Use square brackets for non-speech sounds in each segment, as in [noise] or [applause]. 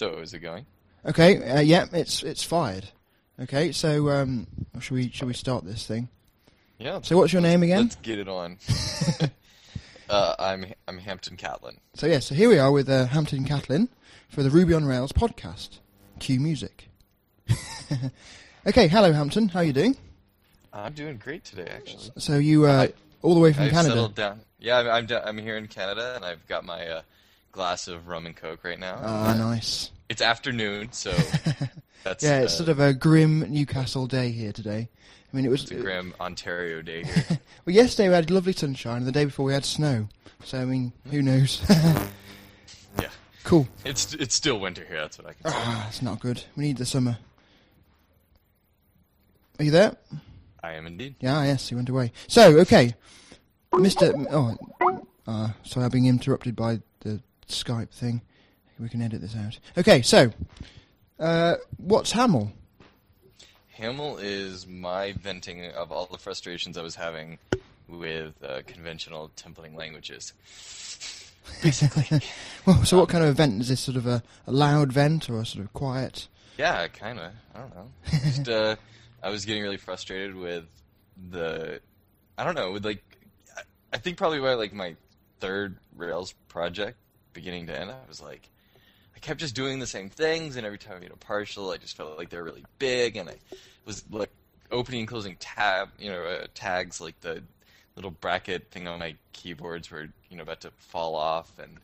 So is it going? Okay, uh, yeah, it's it's fired. Okay, so um, should we should we start this thing? Yeah. So what's your name again? Let's get it on. [laughs] uh, I'm I'm Hampton Catlin. So yeah, so here we are with uh, Hampton Catlin for the Ruby on Rails podcast. Cue music. [laughs] okay, hello Hampton, how are you doing? I'm doing great today, actually. So you uh, I- all the way from I've Canada? settled down. Yeah, I'm I'm, I'm here in Canada, and I've got my uh, glass of rum and coke right now. Ah, nice. It's afternoon, so [laughs] that's Yeah, it's uh, sort of a grim Newcastle day here today. I mean, it was it's a grim Ontario day here. [laughs] well. Yesterday we had lovely sunshine, and the day before we had snow. So I mean, who knows? [laughs] yeah, cool. it's it's still winter here. That's what I can say. Ah, it's not good. We need the summer. Are you there? I am indeed. Yeah, yes, he went away. So, okay, Mister. Oh, uh, sorry, I'm being interrupted by the Skype thing. We can edit this out. Okay, so, uh, what's Haml? Haml is my venting of all the frustrations I was having with uh, conventional templating languages. [laughs] Basically. Well, so what kind of event is this? Sort of a, a loud vent or a sort of quiet? Yeah, kind of. I don't know. Just uh, I was getting really frustrated with the, I don't know, with like, I- I think probably by like my third Rails project, beginning to end, I was like, I kept just doing the same things, and every time I made a partial, I just felt like they were really big, and I was like opening and closing tab, you know, uh, tags like the little bracket thing on my keyboards were you know about to fall off, and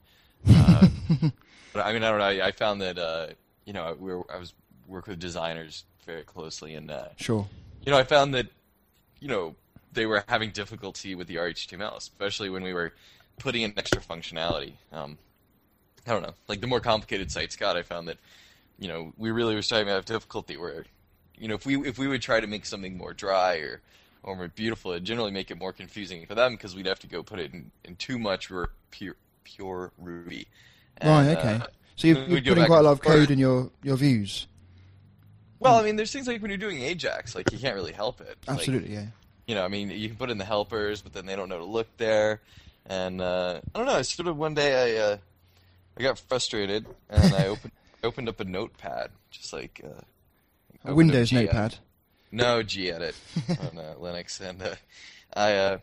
uh, [laughs] but I mean I don't know. I, I found that uh, you know we were, I was work with designers very closely, and uh, Sure. you know I found that you know they were having difficulty with the RHTML, especially when we were putting in extra functionality. Um, I don't know, like the more complicated sites got, I found that you know we really were starting to have difficulty where you know if we if we would try to make something more dry or or more beautiful, it'd generally make it more confusing for them because we'd have to go put it in, in too much pure pure Ruby. Right. Okay. uh, so you're, you're putting quite a lot of code in your your views. well, I mean, there's things like when you're doing Ajax, like you can't really help it. Like, Absolutely. Yeah. you know, I mean, you can put in the helpers, but then they don't know to look there. And uh, I don't know. I sort of one day I uh, I got frustrated and I opened [laughs] opened up a notepad, just like uh, A Windows notepad. No, gedit on uh, Linux, and uh, I uh,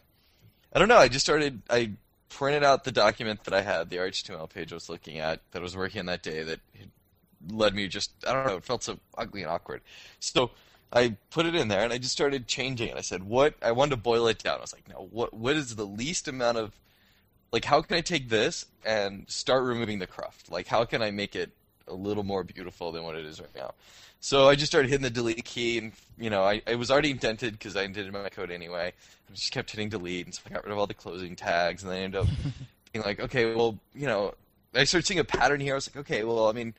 I don't know. I just started. I printed out the document that I had, the HTML page I was looking at, that I was working on that day, that led me just I don't know. It felt so ugly and awkward. So I put it in there, and I just started changing it. I said, "What?" I wanted to boil it down. I was like, "No, what? What is the least amount of like? How can I take this and start removing the cruft? Like, how can I make it a little more beautiful than what it is right now?" So I just started hitting the delete key, and you know, I it was already indented because I indented my code anyway. I just kept hitting delete, and so I got rid of all the closing tags, and then I ended up [laughs] being like, okay, well, you know, I started seeing a pattern here. I was like, okay, well, I mean,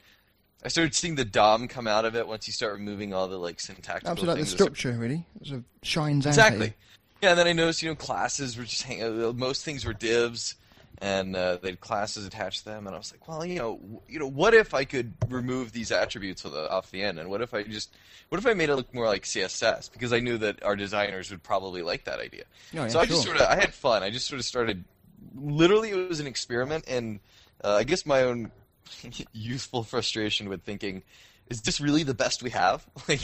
I started seeing the DOM come out of it once you start removing all the like syntactical Absolutely, like the structure really it sort of shines out. Exactly. Yeah, and then I noticed, you know, classes were just hang- uh, most things were divs, and uh, they had classes attached to them, and I was like, well, you know, w- you know, what if I could remove these attributes the, off the end, and what if I just, what if I made it look more like CSS? Because I knew that our designers would probably like that idea. Oh, yeah, so I just sure. sort of, I had fun. I just sort of started. Literally, it was an experiment, and uh, I guess my own [laughs] youthful frustration with thinking, is this really the best we have? [laughs] Like,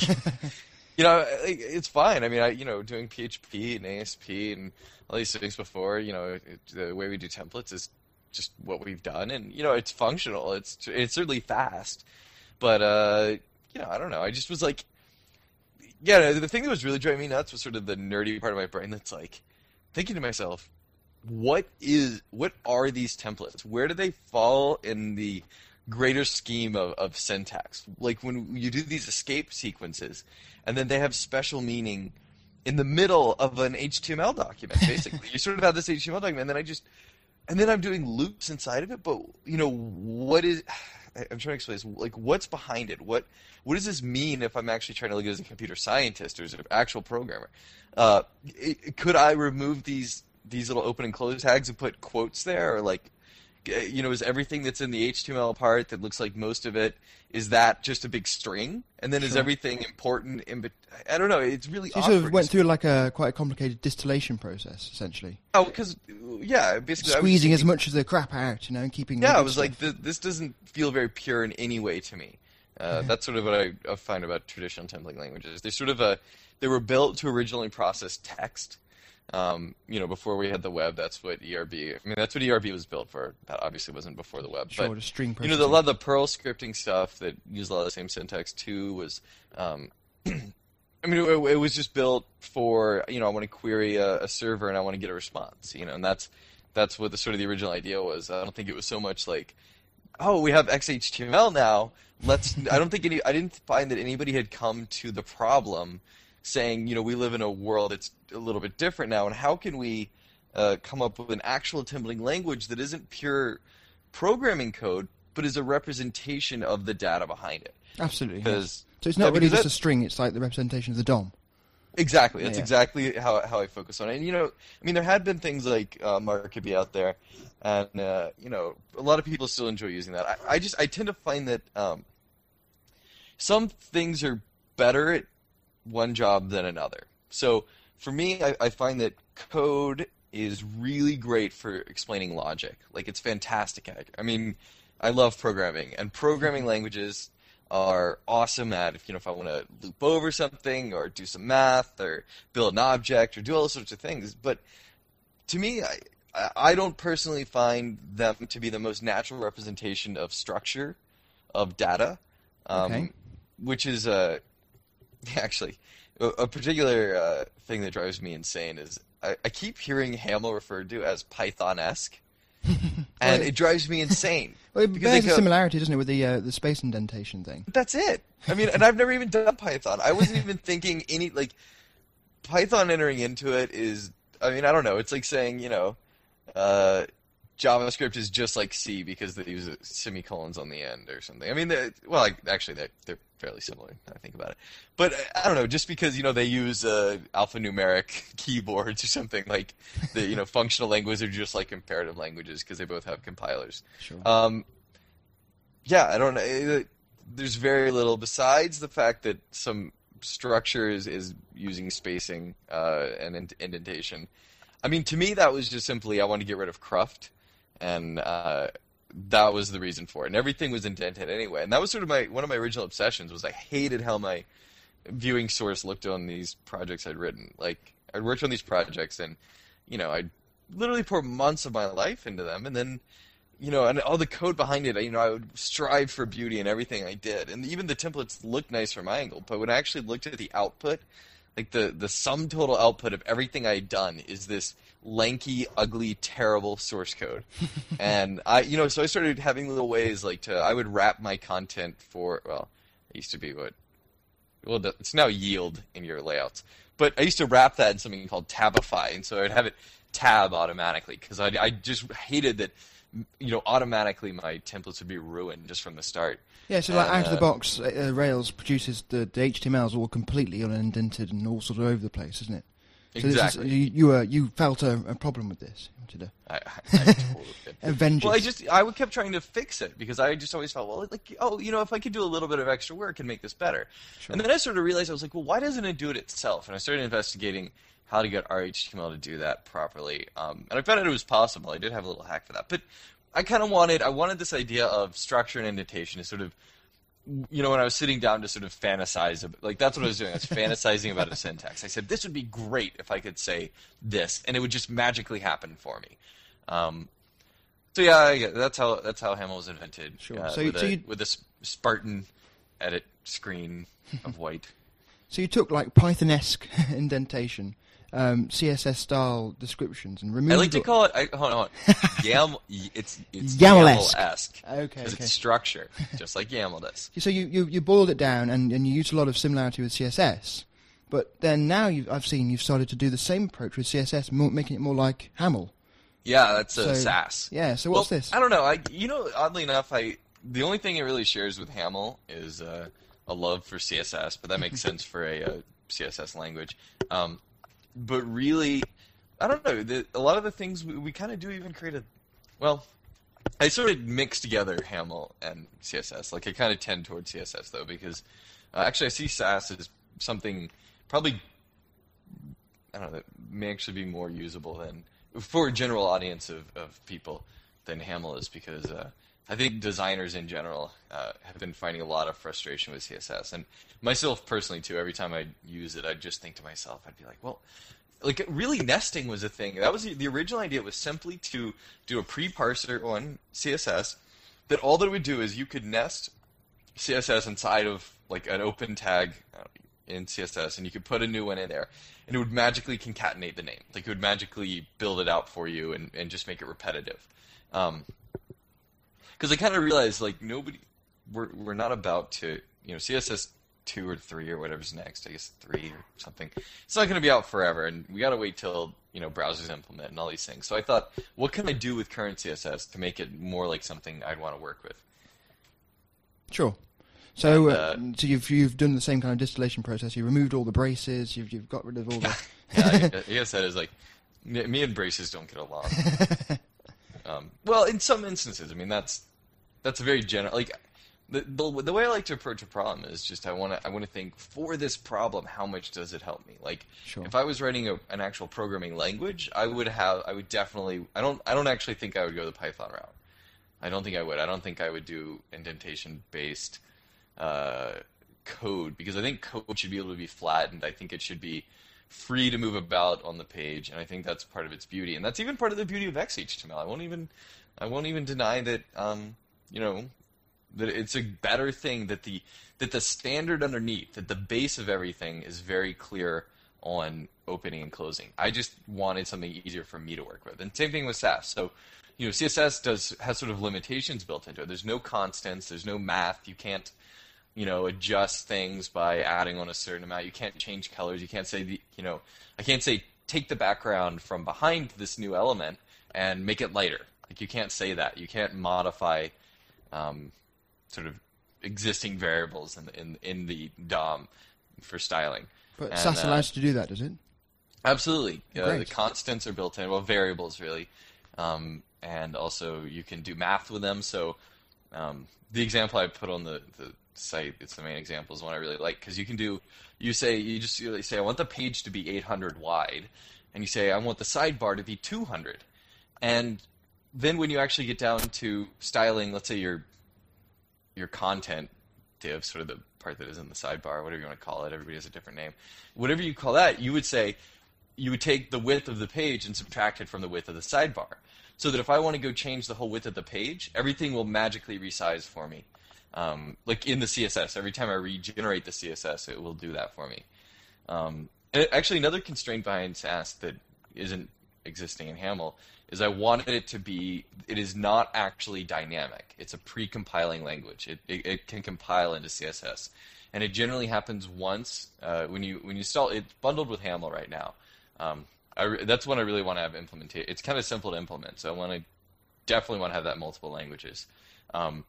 you know, it's fine. I mean, I you know, doing PHP and ASP and all these things before, you know, it, the way we do templates is just what we've done, and you know, it's functional. It's it's certainly fast, but uh, you know, I don't know. I just was like, yeah, the thing that was really driving me nuts was sort of the nerdy part of my brain that's like thinking to myself, what is what are these templates? Where do they fall in the greater scheme of, of syntax? Like when you do these escape sequences, and then they have special meaning in the middle of an HTML document. Basically, [laughs] you sort of have this HTML document, and then I just and then I'm doing loops inside of it. But you know, what is? I'm trying to explain this. Like, what's behind it? What what does this mean if I'm actually trying to look at it as a computer scientist or as an actual programmer? Uh, it, could I remove these these little open and close tags and put quotes there, or like you know, is everything that's in the HTML part that looks like most of it is that just a big string, and then is everything important in? bet- I don't know. It's really So you sort of went through like a quite a complicated distillation process, essentially, Oh, because yeah, basically squeezing just as much of the crap out, you know, and keeping. Yeah, I was stuff. like, th- this doesn't feel very pure in any way to me. Uh, That's sort of what I, I find about traditional templating languages. They're sort of uh, they were built to originally process text. Um, you know, before we had the web, that's what ERB. I mean, that's what ERB was built for. That obviously wasn't before the web. sure, but string you know, the, a lot of the Perl scripting stuff that used a lot of the same syntax too was, um, [clears throat] I mean, it, it was just built for you know, I want to query a, a server and I want to get a response, you know, and that's that's what the sort of the original idea was. I don't think it was so much like, oh, we have XHTML now. Let's. I don't think any. I didn't find that anybody had come to the problem saying, you know, we live in a world that's a little bit different now, and how can we uh, come up with an actual templating language that isn't pure programming code, but is a representation of the data behind it? Absolutely. yes. Because So it's not yeah, really just a string; it's like the representation of the DOM. Exactly. That's Yeah. exactly how how I focus on it. And you know, I mean, there had been things like uh, Markaby out there, and uh, you know, a lot of people still enjoy using that. I, I just I tend to find that um, some things are better at one job than another. So for me, I, I find that code is really great for explaining logic. Like it's fantastic it. I mean, I love programming, and programming languages are awesome at if you know if I want to loop over something or do some math or build an object or do all sorts of things. But to me, I I- I don't personally find them to be the most natural representation of structure of data, um, Okay. which is uh, [laughs] actually a, a particular uh, thing that drives me insane is I, I keep hearing Haml referred to as Python-esque, [laughs] and it drives me insane. [laughs] Well, it because bears a similarity, doesn't it, with the uh, the space indentation thing? That's it. I mean, and I've never even done Python. I wasn't even thinking any like Python entering into it is. I mean, I don't know. It's like saying you know, uh, JavaScript is just like C because they use semicolons on the end or something. I mean, well, like, actually, they're, they're fairly similar. I think about it, but uh, I don't know. Just because you know they use uh, alphanumeric [laughs] keyboards or something like the you know [laughs] functional languages are just like imperative languages because they both have compilers. Sure. Um, yeah, I don't know. There's very little besides the fact that some structure is, is using spacing uh, and indentation. I mean, to me, that was just simply I want to get rid of cruft, and uh, that was the reason for it. And everything was indented anyway. And that was sort of my one of my original obsessions was I hated how my viewing source looked on these projects I'd written. Like I'd worked on these projects, and you know, I'd literally pour months of my life into them, and then you know, and all the code behind it, you know, I would strive for beauty in everything I did, and even the templates looked nice from my angle. But when I actually looked at the output, like the the sum total output of everything I had done is this lanky, ugly, terrible source code. [laughs] and I, you know, so I started having little ways like to I would wrap my content for well, it used to be what well, it's now yield in your layouts. But I used to wrap that in something called Tabify, and so I'd have it tab automatically because I, I just hated that, you know, automatically my templates would be ruined just from the start. Yeah, so like And, out of the uh, box, uh, Rails produces the, the HTMLs all completely unindented and all sort of over the place, isn't it? So this is- Exactly. you you, uh, you felt a, a problem with this. You wanted to I, I, I avenge [laughs] Well, I just I kept trying to fix it because I just always felt well like oh you know if I could do a little bit of extra work and make this better, Sure. and then I sort of realized I was like well why doesn't it do it itself? And I started investigating how to get RHTML to do that properly, um, and I found out it was possible. I did have a little hack for that, but I kind of wanted I wanted this idea of structure and indentation to sort of you know, when I was sitting down to sort of fantasize, ab- like that's what I was doing. I was fantasizing about a syntax. I said, this would be great if I could say this, and it would just magically happen for me. Um, so yeah, get- that's how that's how Haml was invented. Sure. Uh, So- with, so a, with a Spartan edit screen of white. [laughs] So you took like Python-esque [laughs] indentation, um, CSS style descriptions, and removed. I like to call it. I, hold on, hold on. [laughs] Yam. It's it's YAML-esque. YAML-esque Okay, okay. it's structure, [laughs] just like YAML does. So you, you, you boiled it down and, and you used a lot of similarity with CSS, but then now you've, I've seen you've started to do the same approach with CSS, more, making it more like Haml. Yeah, that's a So- Sass. Yeah. So what's well, this? I don't know. I you know, oddly enough, I the only thing it really shares with Haml is uh, a love for CSS, but that makes [laughs] sense for a, uh CSS language. Um, but really, I don't know. The, a lot of the things we, we kind of do even create a well. I sort of mix together Haml and CSS. Like I kind of tend towards CSS though because uh, actually I see Sass as something probably I don't know that may actually be more usable than for a general audience of, of people than Haml is because uh, I think designers in general uh, have been finding a lot of frustration with CSS and myself personally too. Every time I use it, I just think to myself, I'd be like, well, like really nesting was a thing. That was the, the original idea was simply to do a pre-parser on CSS. That all that it would do is you could nest CSS inside of like an open tag uh, in CSS, and you could put a new one in there, and it would magically concatenate the name. Like it would magically build it out for you and, and just make it repetitive. Because I kind of realized like nobody, we're we're not about to you know CSS two or three or whatever's next. I guess three or something. It's not going to be out forever, and we got to wait till you know browsers implement and all these things. So I thought, what can I do with current CSS to make it more like something I'd want to work with? Sure. So, And, uh, uh, so you've you've done the same kind of distillation process. You removed all the braces. You've you've got rid of all the. [laughs] yeah, I, I guess that is like me me and braces don't get along. [laughs] um, well, in some instances, I mean that's that's a very general like the, the the way I like to approach a problem is just I want to I want to think for this problem how much does it help me like Sure. if I was writing a, an actual programming language I would have I would definitely I don't I don't actually think I would go the Python route I don't think I would I don't think I would do indentation based uh, code because I think code should be able to be flattened. I think it should be free to move about on the page, and I think that's part of its beauty, and that's even part of the beauty of XHTML. I won't even I won't even deny that um, you know that it's a better thing that the that the standard underneath that the base of everything is very clear on opening and closing. I just wanted something easier for me to work with, and same thing with Sass. So you know CSS does has sort of limitations built into it. There's no constants. There's no math. You can't you know adjust things by adding on a certain amount. You can't change colors. You can't say the you know I can't say take the background from behind this new element and make it lighter. Like you can't say that. You can't modify um, sort of existing variables in the, in in the DOM for styling. But And, Sass uh, allows you to do that, does it? Absolutely. Uh, the constants are built in, well, variables really, um, and also you can do math with them. So um, the example I put on the, the site, it's the main example, is one I really like because you can do, you say you just you say I want the page to be 800 wide, and you say I want the sidebar to be 200, and then when you actually get down to styling, let's say your your content div, sort of the part that is in the sidebar, whatever you want to call it. Everybody has a different name. Whatever you call that, you would say you would take the width of the page and subtract it from the width of the sidebar. So that if I want to go change the whole width of the page, everything will magically resize for me. Um, like in the CSS, every time I regenerate the CSS, it will do that for me. Um, actually, another constraint behind Sass that isn't existing in Haml is I wanted it to be. It is not actually dynamic. It's a pre-compiling language. It, it, it can compile into CSS, and it generally happens once uh, when you when you install. It's bundled with Haml right now. Um, re- that's one I really want to have implemented. It's kind of simple to implement, so I want to definitely want to have that multiple languages. Um,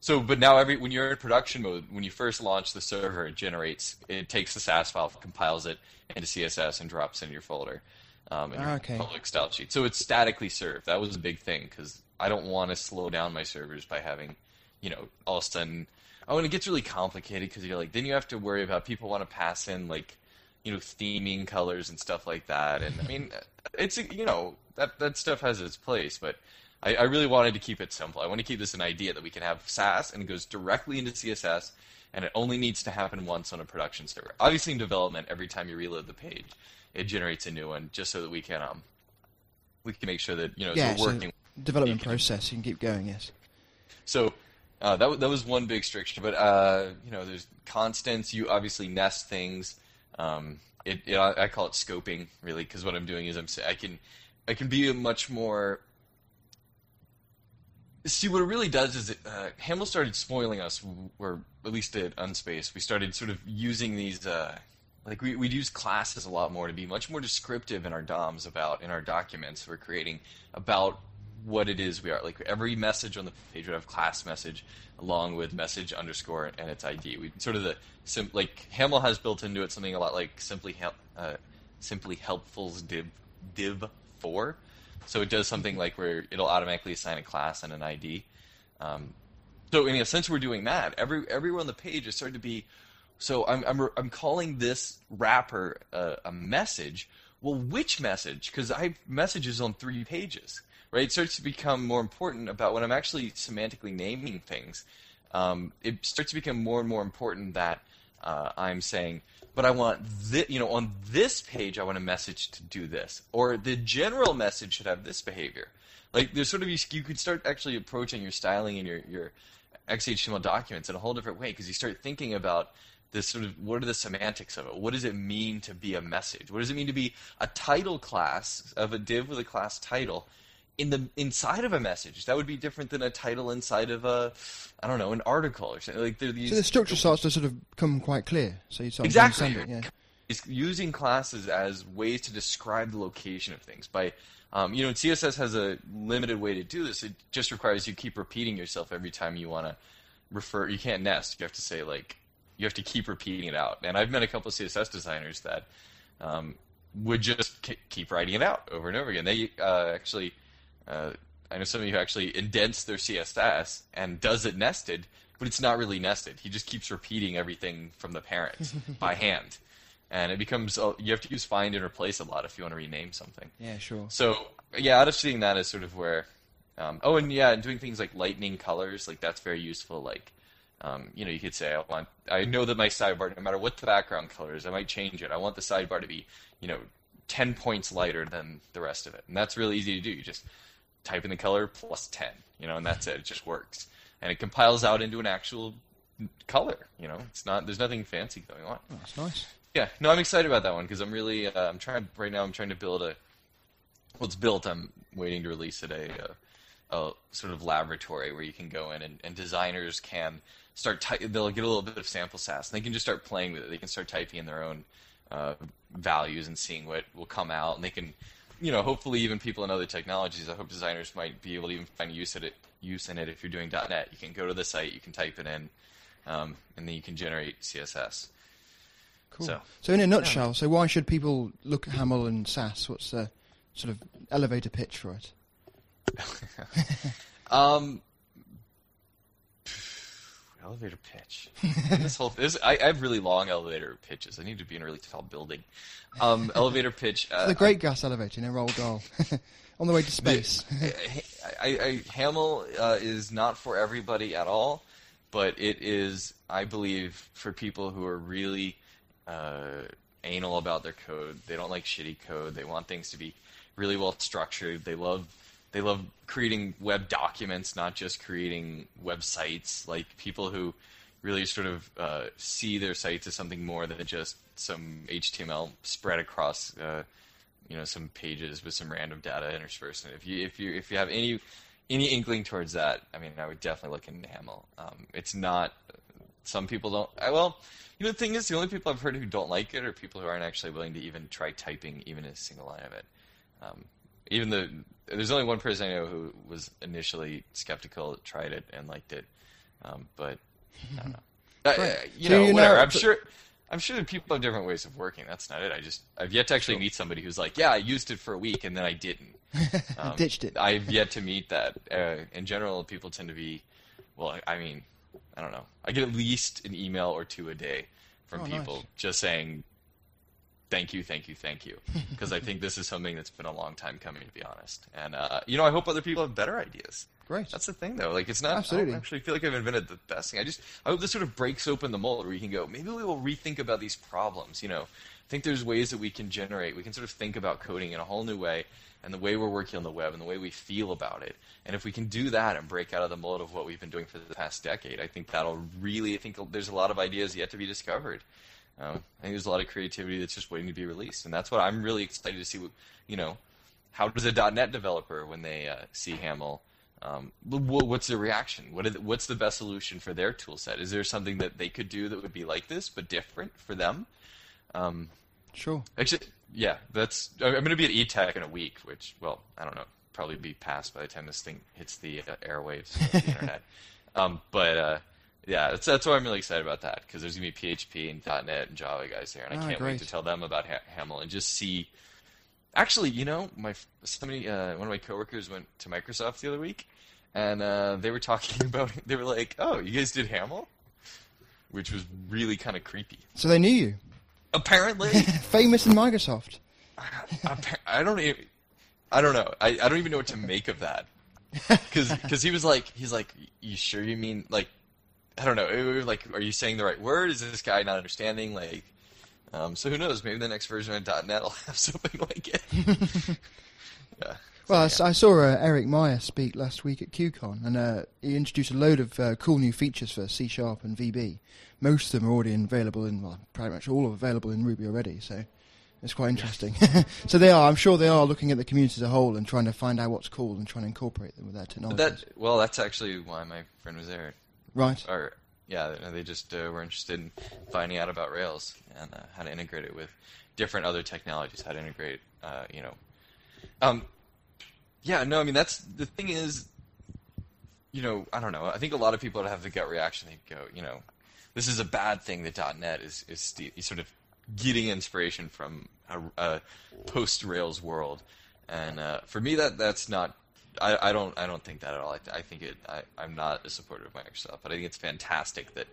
so, but now every when you're in production mode, when you first launch the server, it generates, it takes the SASS file, compiles it into CSS, and drops it in your folder, um, in your Okay. public style sheet. So it's statically served. That was a big thing because I don't want to slow down my servers by having, you know, all of a sudden. Oh, and it gets really complicated because you're like, then you have to worry about people want to pass in like, you know, theming colors and stuff like that. And I mean, [laughs] it's you know that that stuff has its place, but I, I really wanted to keep it simple. I want to keep this an idea that we can have Sass and it goes directly into CSS, and it only needs to happen once on a production server. Obviously, in development, every time you reload the page, it generates a new one just so that we can um we can make sure that you know yeah, as we're so working. development can- process. You can keep going. Yes. So uh, that that was one big restriction, but uh, you know, there's constants. You obviously nest things. Um, it, it I I call it scoping really because what I'm doing is I'm I can I can be a much more. See what it really does is it, uh, Haml started spoiling us, or at least at Unspace. We started sort of using these, uh, like we we'd use classes a lot more to be much more descriptive in our DOMs about in our documents we're creating about what it is we are. Like every message on the page would have class message along with message underscore and its ID. We sort of the sim, like Haml has built into it something a lot like simply help, uh, simply helpful's div div four. So it does something like where it'll automatically assign a class and an ID. Um, so in a sense, we're doing that. Every everywhere on the page is starting to be. So I'm I'm I'm calling this wrapper a, a message. Well, which message? Because I have messages on three pages, right? It starts to become more important about when I'm actually semantically naming things. Um, it starts to become more and more important that uh, I'm saying, but I want this, you know, on this page, I want a message to do this, or the general message should have this behavior. Like there's sort of you, you could start actually approaching your styling and your your XHTML documents in a whole different way because you start thinking about this sort of what are the semantics of it? What does it mean to be a message? What does it mean to be a title class of a div with a class title? in the inside of a message. That would be different than a title inside of a, I don't know, an article or something. Like these, so the structure starts to sort of come quite clear. So you sort of exactly. understand it. Yeah. It's using classes as ways to describe the location of things. By, um, you know, CSS has a limited way to do this. It just requires you keep repeating yourself every time you want to refer. You can't nest. You have to say like, you have to keep repeating it out. And I've met a couple of CSS designers that um, would just keep writing it out over and over again. They uh, actually uh, I know somebody who actually indents their CSS and does it nested, but it's not really nested. He just keeps repeating everything from the parent [laughs] by hand, and it becomes uh, you have to use find and replace a lot if you want to rename something. Yeah, sure. So yeah, out of seeing that is sort of where. Um, oh, and yeah, and doing things like lightning colors, like that's very useful. Like, um, you know, you could say, I want, I know that my sidebar, no matter what the background color is, I might change it. I want the sidebar to be, you know, 10 points lighter than the rest of it. And that's really easy to do. You just type in the color plus 10, you know, and that's it. It just works. And it compiles out into an actual color, you know. It's not there's nothing fancy going on. Oh, that's nice. Yeah, no, I'm excited about that one because I'm really uh, I'm trying right now I'm trying to build a well it's built I'm waiting to release it a, a, a sort of laboratory where you can go in and, and designers can start ty- they'll get a little bit of sample sass and they can just start playing with it. They can start typing in their own uh, values and seeing what will come out and they can you know, hopefully even people in other technologies, I hope designers might be able to even find use in it. Use in it if you're doing .NET. You can go to the site, you can type it in, um, and then you can generate CSS. Cool. So, so in a nutshell, yeah. so why should people look at Haml and Sass? What's the sort of elevator pitch for it? [laughs] um, elevator pitch. this whole this, I, I, have really long elevator pitches. I need to be in a really tall building. Um, elevator pitch. Uh, the Great Glass Elevator, you know, Roald Dahl, [laughs] on the way to space. The, I, I, Haml uh, is not for everybody at all, but it is, I believe, for people who are really uh, anal about their code. They don't like shitty code. They want things to be really well structured. They love they love creating web documents, not just creating websites. Like people who really sort of uh, see their sites as something more than just some HTML spread across, uh, you know, some pages with some random data interspersed. And if you if you if you have any any inkling towards that, I mean, I would definitely look into Haml. Um, it's not. Some people don't. I, well, you know, the thing is, the only people I've heard who don't like it are people who aren't actually willing to even try typing even a single line of it. Um, even the there's only one person I know who was initially skeptical, tried it and liked it, um, but [laughs] I don't know. Uh, you know, whatever. Know, I'm sure. I'm sure that people have different ways of working. That's not it. I just I've yet to actually sure. meet somebody who's like, yeah, I used it for a week and then I didn't. [laughs] Um, Ditched it. I've yet to meet that. Uh, in general, people tend to be, well, I mean, I don't know. I get at least an email or two a day from oh, people nice. just saying, thank you, thank you, thank you, [laughs] because I think this is something that's been a long time coming, to be honest. And uh, you know, I hope other people have better ideas. Great. That's the thing, though. Like, it's not. Absolutely. I actually feel like I've invented the best thing. I just I hope this sort of breaks open the mold where you can go. Maybe we will rethink about these problems. You know, I think there's ways that we can generate. We can sort of think about coding in a whole new way, and the way we're working on the web, and the way we feel about it. And if we can do that and break out of the mold of what we've been doing for the past decade, I think that'll really. I think there's a lot of ideas yet to be discovered. Um, I think there's a lot of creativity that's just waiting to be released, and that's what I'm really excited to see. You know, how does a .NET developer when they uh, see Haml? Um, what's their reaction? What the, what's the best solution for their tool set? Is there something that they could do that would be like this but different for them? Um, sure. Actually, yeah, that's. I'm going to be at eTech in a week, which, well, I don't know, probably be past by the time this thing hits the uh, airwaves of the [laughs] internet. Um, but uh, yeah, that's that's why I'm really excited about that because there's gonna be PHP and .NET and Java guys there, and I oh, can't great. wait to tell them about ha- Haml and just see actually, you know, my somebody, uh, one of my coworkers went to Microsoft the other week, and uh, they were [laughs] talking about. They were like, "Oh, you guys did Haml," which was really kind of creepy. So they knew you. Apparently, [laughs] Famous in Microsoft. [laughs] Appa- I don't even, I don't know. I, I don't even know what to make of that. Because he was like, he's like, you sure you mean like, I don't know. it Like, are you saying the right word? Is this guy not understanding? Like, um, so who knows? Maybe the next version of .NET will [laughs] have something like it. [laughs] yeah. Well, I, So, I saw uh, Erik Meijer speak last week at QCon, and uh, he introduced a load of uh, cool new features for C Sharp and VB. Most of them are already available in, well, pretty much all are available in Ruby already, so it's quite interesting. [laughs] so they are, I'm sure they are looking at the community as a whole and trying to find out what's cool and trying to incorporate them with their technology. that well, that's actually why my friend was there. Right. Or yeah, they just uh, were interested in finding out about Rails and uh, how to integrate it with different other technologies. How to integrate, uh, you know, um, yeah. No, I mean that's the thing is, you know, I don't know. I think a lot of people have the gut reaction. They go, you know, this is a bad thing that .NET is is sort of getting inspiration from a, a post Rails world, and uh, for me that that's not. I, I don't I don't think that at all. I, I think it. I, I'm not a supporter of Microsoft, but I think it's fantastic that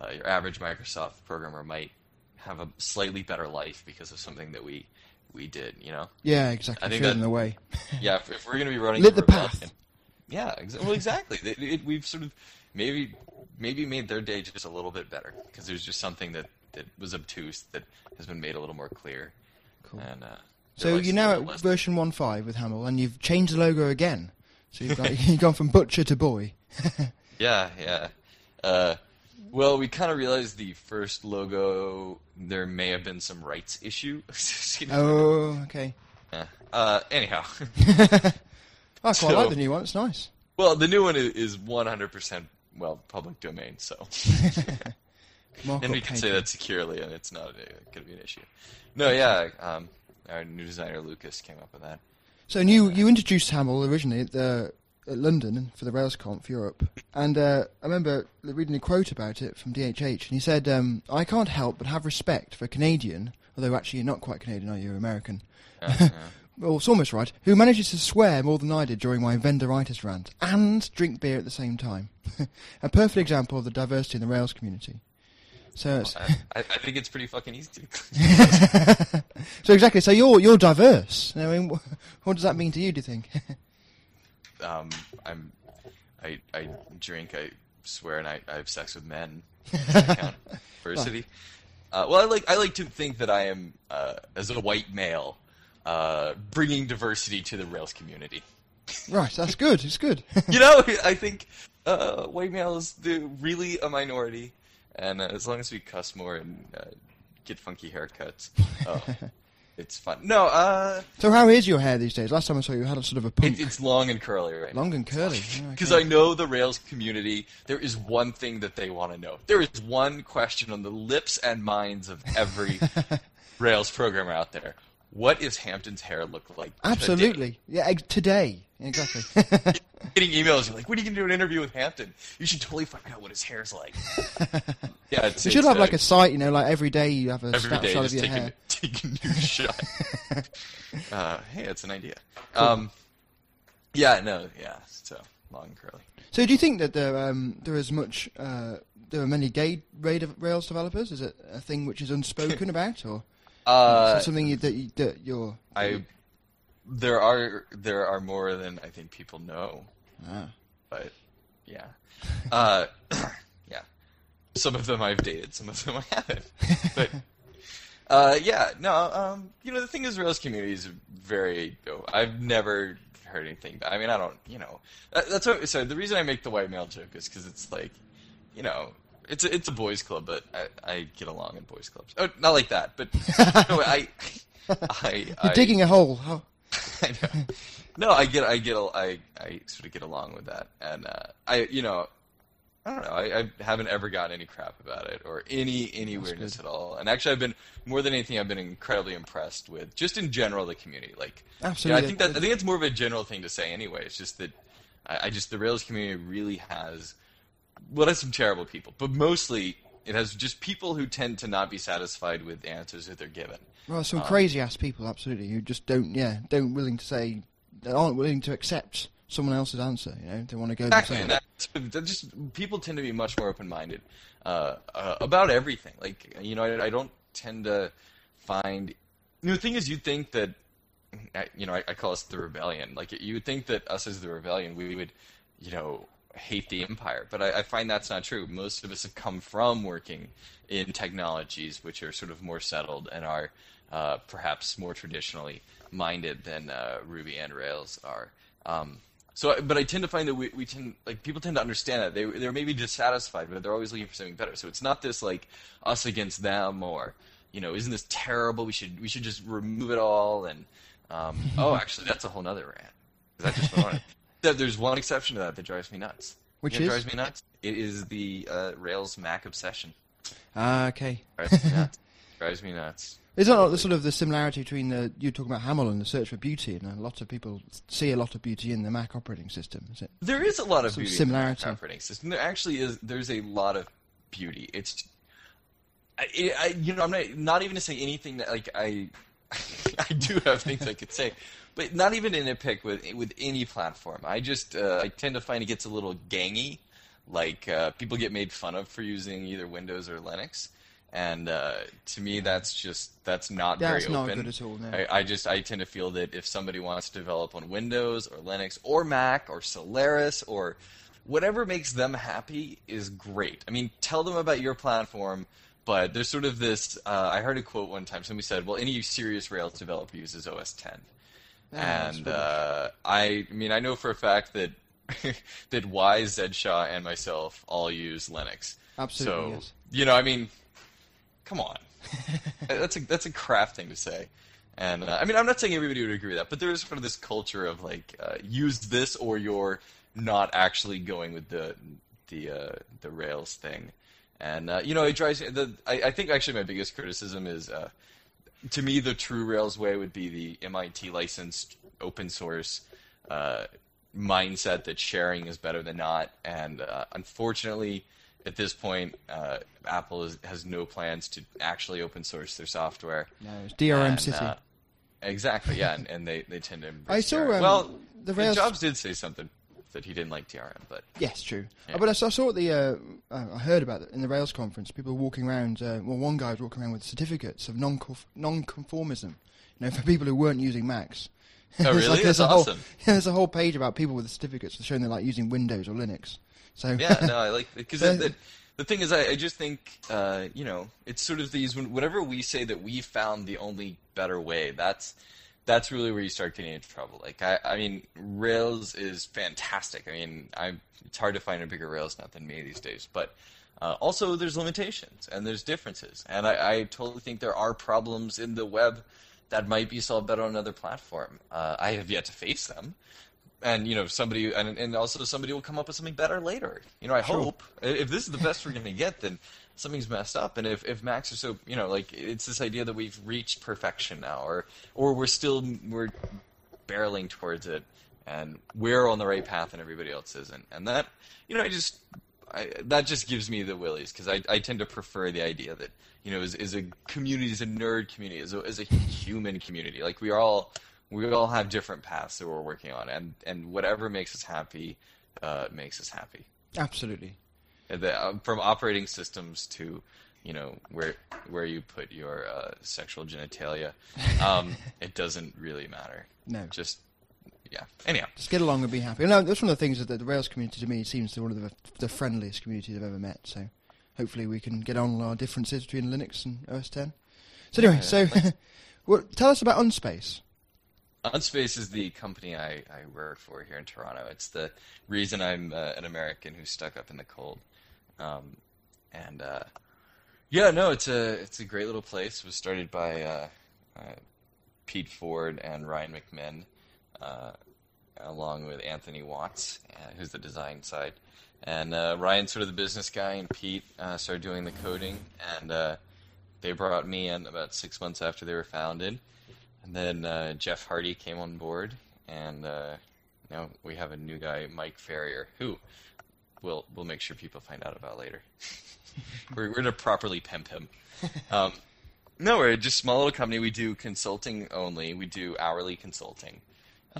uh, your average Microsoft programmer might have a slightly better life because of something that we we did. You know. Yeah, exactly. I think Show that- them the way. [laughs] Yeah, if, if we're going to be running Lit the path. Yeah, exa- well, exactly. It, it, we've sort of maybe maybe made their day just a little bit better because there's just something that, that was obtuse that has been made a little more clear. Cool. And uh, So you're now at less- version 1.5 with Haml, and you've changed the logo again. So you've, got, [laughs] you've gone from butcher to boy. [laughs] Yeah, yeah. Uh, well, we kind of realized the first logo there may have been some rights issue. [laughs] Oh, okay. Yeah. Uh, anyhow, I quite So- like the new one. It's nice. well, the new one is 100% well public domain, so. And we can say that securely, and it's not going to be an issue. No, yeah, um, our new designer Lucas came up with that. So and you you introduced Haml originally at, the, at London for the RailsConf Europe, and uh, I remember reading a quote about it from DHH, and he said, um, "I can't help but have respect for a Canadian, although actually you're not quite Canadian, are you? You're American." Uh. [laughs] Well, it's almost right. Who manages to swear more than I did during my vendoritis rant and drink beer at the same time? [laughs] a perfect example of the diversity in the Rails community. So, I, I think it's pretty fucking easy. [laughs] so exactly. So you're you're diverse. I mean, wh- what does that mean to you? Do you think? [laughs] um, I'm, I, I drink, I swear, and I, I have sex with men. [laughs] Does that count? Diversity. Uh, well, I like I like to think that I am, uh, as a white male, uh, bringing diversity to the Rails community. right. That's good. It's good. you know, I think uh, white males do really a minority, and uh, as long as we cuss more and uh, get funky haircuts, [laughs] oh, it's fun. No, uh, so how is your hair these days? Last time I saw you, you had a sort of a punk, it, it's long and curly right now. long and curly. Because. I know the Rails community, there is one thing that they want to know. There is one question on the lips and minds of every [laughs] Rails programmer out there. What is Hampton's hair look like? today? Absolutely. Yeah. Today. Exactly. [laughs] Getting emails, you're like, when are you going to do an interview with Hampton? You should totally find out what his hair's like. [laughs] yeah, it's, you should it's, have uh, like a site, you know, like every day you have a every day snapshot of your take hair. a, [laughs] take a new shot. uh, hey, it's an idea. Um, yeah, no, yeah, so long and curly. So do you think that there um, there is much uh, there are many gay Ra- Rails developers? Is it a thing which is unspoken about, or Uh, something you, that, you, that you're? I there are there are more than I think people know, Ah. but yeah, uh, [coughs] yeah. Some of them I've dated, some of them I haven't. But [laughs] uh, yeah, no. Um, you know, the thing is, Rails community is very. oh, I've never heard anything. But, I mean, I don't. You know, that, that's what. So the reason I make the white male joke is because it's like, you know. It's a, it's a boys club, but I, I get along in boys clubs. Oh, not like that, but [laughs] no, I, I, [laughs] You're I, digging a hole. Oh, [laughs] I know. No, I get, I get, I, I sort of get along with that, and uh, I, you know, I don't know, I, I haven't ever gotten any crap about it or any any That's weirdness good. at all. And actually, I've been more than anything, I've been incredibly impressed with just in general the community. Like, Absolutely. I think that I think it's more of a general thing to say anyway. It's just that I, I just the Rails community really has well, there's some terrible people, but mostly It has just people who tend to not be satisfied with the answers that they're given. Well, some Um, crazy ass people, absolutely, who just don't, yeah, don't willing to say, they aren't willing to accept someone else's answer. You know, they want to go Exactly, and themselves. that's, just people tend to be much more open-minded uh, uh, about everything. Like you know, I, I don't tend to find. You know, the thing is, you think that you know, I, I call us the rebellion. Like you would think that us as the rebellion, we would, you know, hate the empire, but I, I find that's not true. Most of us have come from working in technologies which are sort of more settled and are uh, perhaps more traditionally minded than uh, Ruby and Rails are. Um, so, but I tend to find that we, we tend like people tend to understand that they they're maybe dissatisfied, but they're always looking for something better. So it's not this like us against them or you know isn't this terrible? We should we should just remove it all and um, oh actually that's a whole nother rant. That just [laughs] There's one exception to that that drives me nuts. Which You know is? drives me nuts? It is the uh, Rails Mac obsession. Ah, okay. Drives me nuts. drives me nuts. [laughs] Is that not the sort of the similarity between the you talking about Haml and the search for beauty, and a lot of people see a lot of beauty in the Mac operating system? Is it? There is a lot of beauty in the Mac similarity. operating system. There actually is. There's a lot of beauty. It's, I, I you know, I'm not not even to say anything that like I, [laughs] I do have things I could say, but not even in a pick with with any platform. I just uh, I tend to find it gets a little gangy. Like uh, people get made fun of for using either Windows or Linux, and uh, to me that's just that's not That's very not open. good at all. No. I, I just I tend to feel that if somebody wants to develop on Windows or Linux or Mac or Solaris or whatever makes them happy is great. I mean, tell them about your platform, but there's sort of this. Uh, I heard a quote one time. Somebody said, "Well, any serious Rails developer uses OS 10," Ah, that's and uh, I, mean, I know for a fact that [laughs] that Wise, Zed Shaw, and myself all use Linux. Absolutely, so yes. you know, I mean, come on, [laughs] that's a that's a craft thing to say. And uh, I mean, I'm not saying everybody would agree with that, but there is sort of this culture of like, uh, use this or you're not actually going with the the uh, the Rails thing. And uh, you know, it drives me. The I, I think actually my biggest criticism is, uh, to me, the true Rails way would be the MIT licensed open source uh, mindset that sharing is better than not. And uh, unfortunately, at this point, uh, Apple is, has no plans to actually open source their software. No, it's DRM And, City. uh, exactly, yeah, and, and they, they tend to. I saw, um, well, the Rails- Jobs did say something that he didn't like DRM, but Yes, true. Yeah. But I saw, I saw the uh, uh, I heard about it in the Rails conference. People were walking around. Uh, well, one guy was walking around with certificates of non non-conformism. You know, for people who weren't using Macs. Oh, [laughs] There's really? like- That's a whole- awesome. yeah, [laughs] there's a whole page about people with certificates showing they're like using Windows or Linux. So yeah, no, I like because [laughs] the, the thing is, I, I just think uh, you know, it's sort of these. when- Whenever we say that we found the only better way, that's that's really where you start getting into trouble. Like, I, I mean, Rails is fantastic. I mean, I'm it's hard to find a bigger Rails nut than me these days, but. Uh, also, there's limitations and there's differences, and I, I totally think there are problems in the web that might be solved better on another platform. Uh, I have yet to face them, and you know somebody and, and also somebody will come up with something better later you know i Sure. hope if this is the best we're going to get then something's messed up and if, if macs are so you know like it's this idea that we've reached perfection now or or we're still we're barreling towards it and we're on the right path and everybody else isn't. And that you know i just I, that just gives me the willies because I, I tend to prefer the idea that you know is, is a community is a nerd community is a, is a human community. Like we all we all have different paths that we're working on and and whatever makes us happy uh, makes us happy. Absolutely. The, uh, from operating systems to you know where where you put your uh, sexual genitalia um, [laughs] it doesn't really matter No. just yeah anyhow Just get along and be happy. No, that's one of the things that the Rails community to me seems to be one of the, the friendliest communities I've ever met. So hopefully we can get on our differences between Linux and OS 10. So anyway, Yeah, so [laughs] well, tell us about Unspace. Unspace is the company I, I work for here in Toronto. It's the reason I'm uh, an American who's stuck up in the cold. Um, and uh, yeah, no, it's a it's a great little place. It was started by uh, uh, Pete Forde and Ryan McMinn, uh, along with Anthony Watts, uh, who's the design side. And uh, Ryan's sort of the business guy, and Pete started doing the coding. And they brought me in about six months after they were founded. And then Jeff Hardy came on board, and now we have a new guy, Mike Ferrier, who we'll we'll make sure people find out about later. [laughs] we're, we're gonna properly pimp him. Um, no, we're just a small little company. We do consulting only. We do hourly consulting.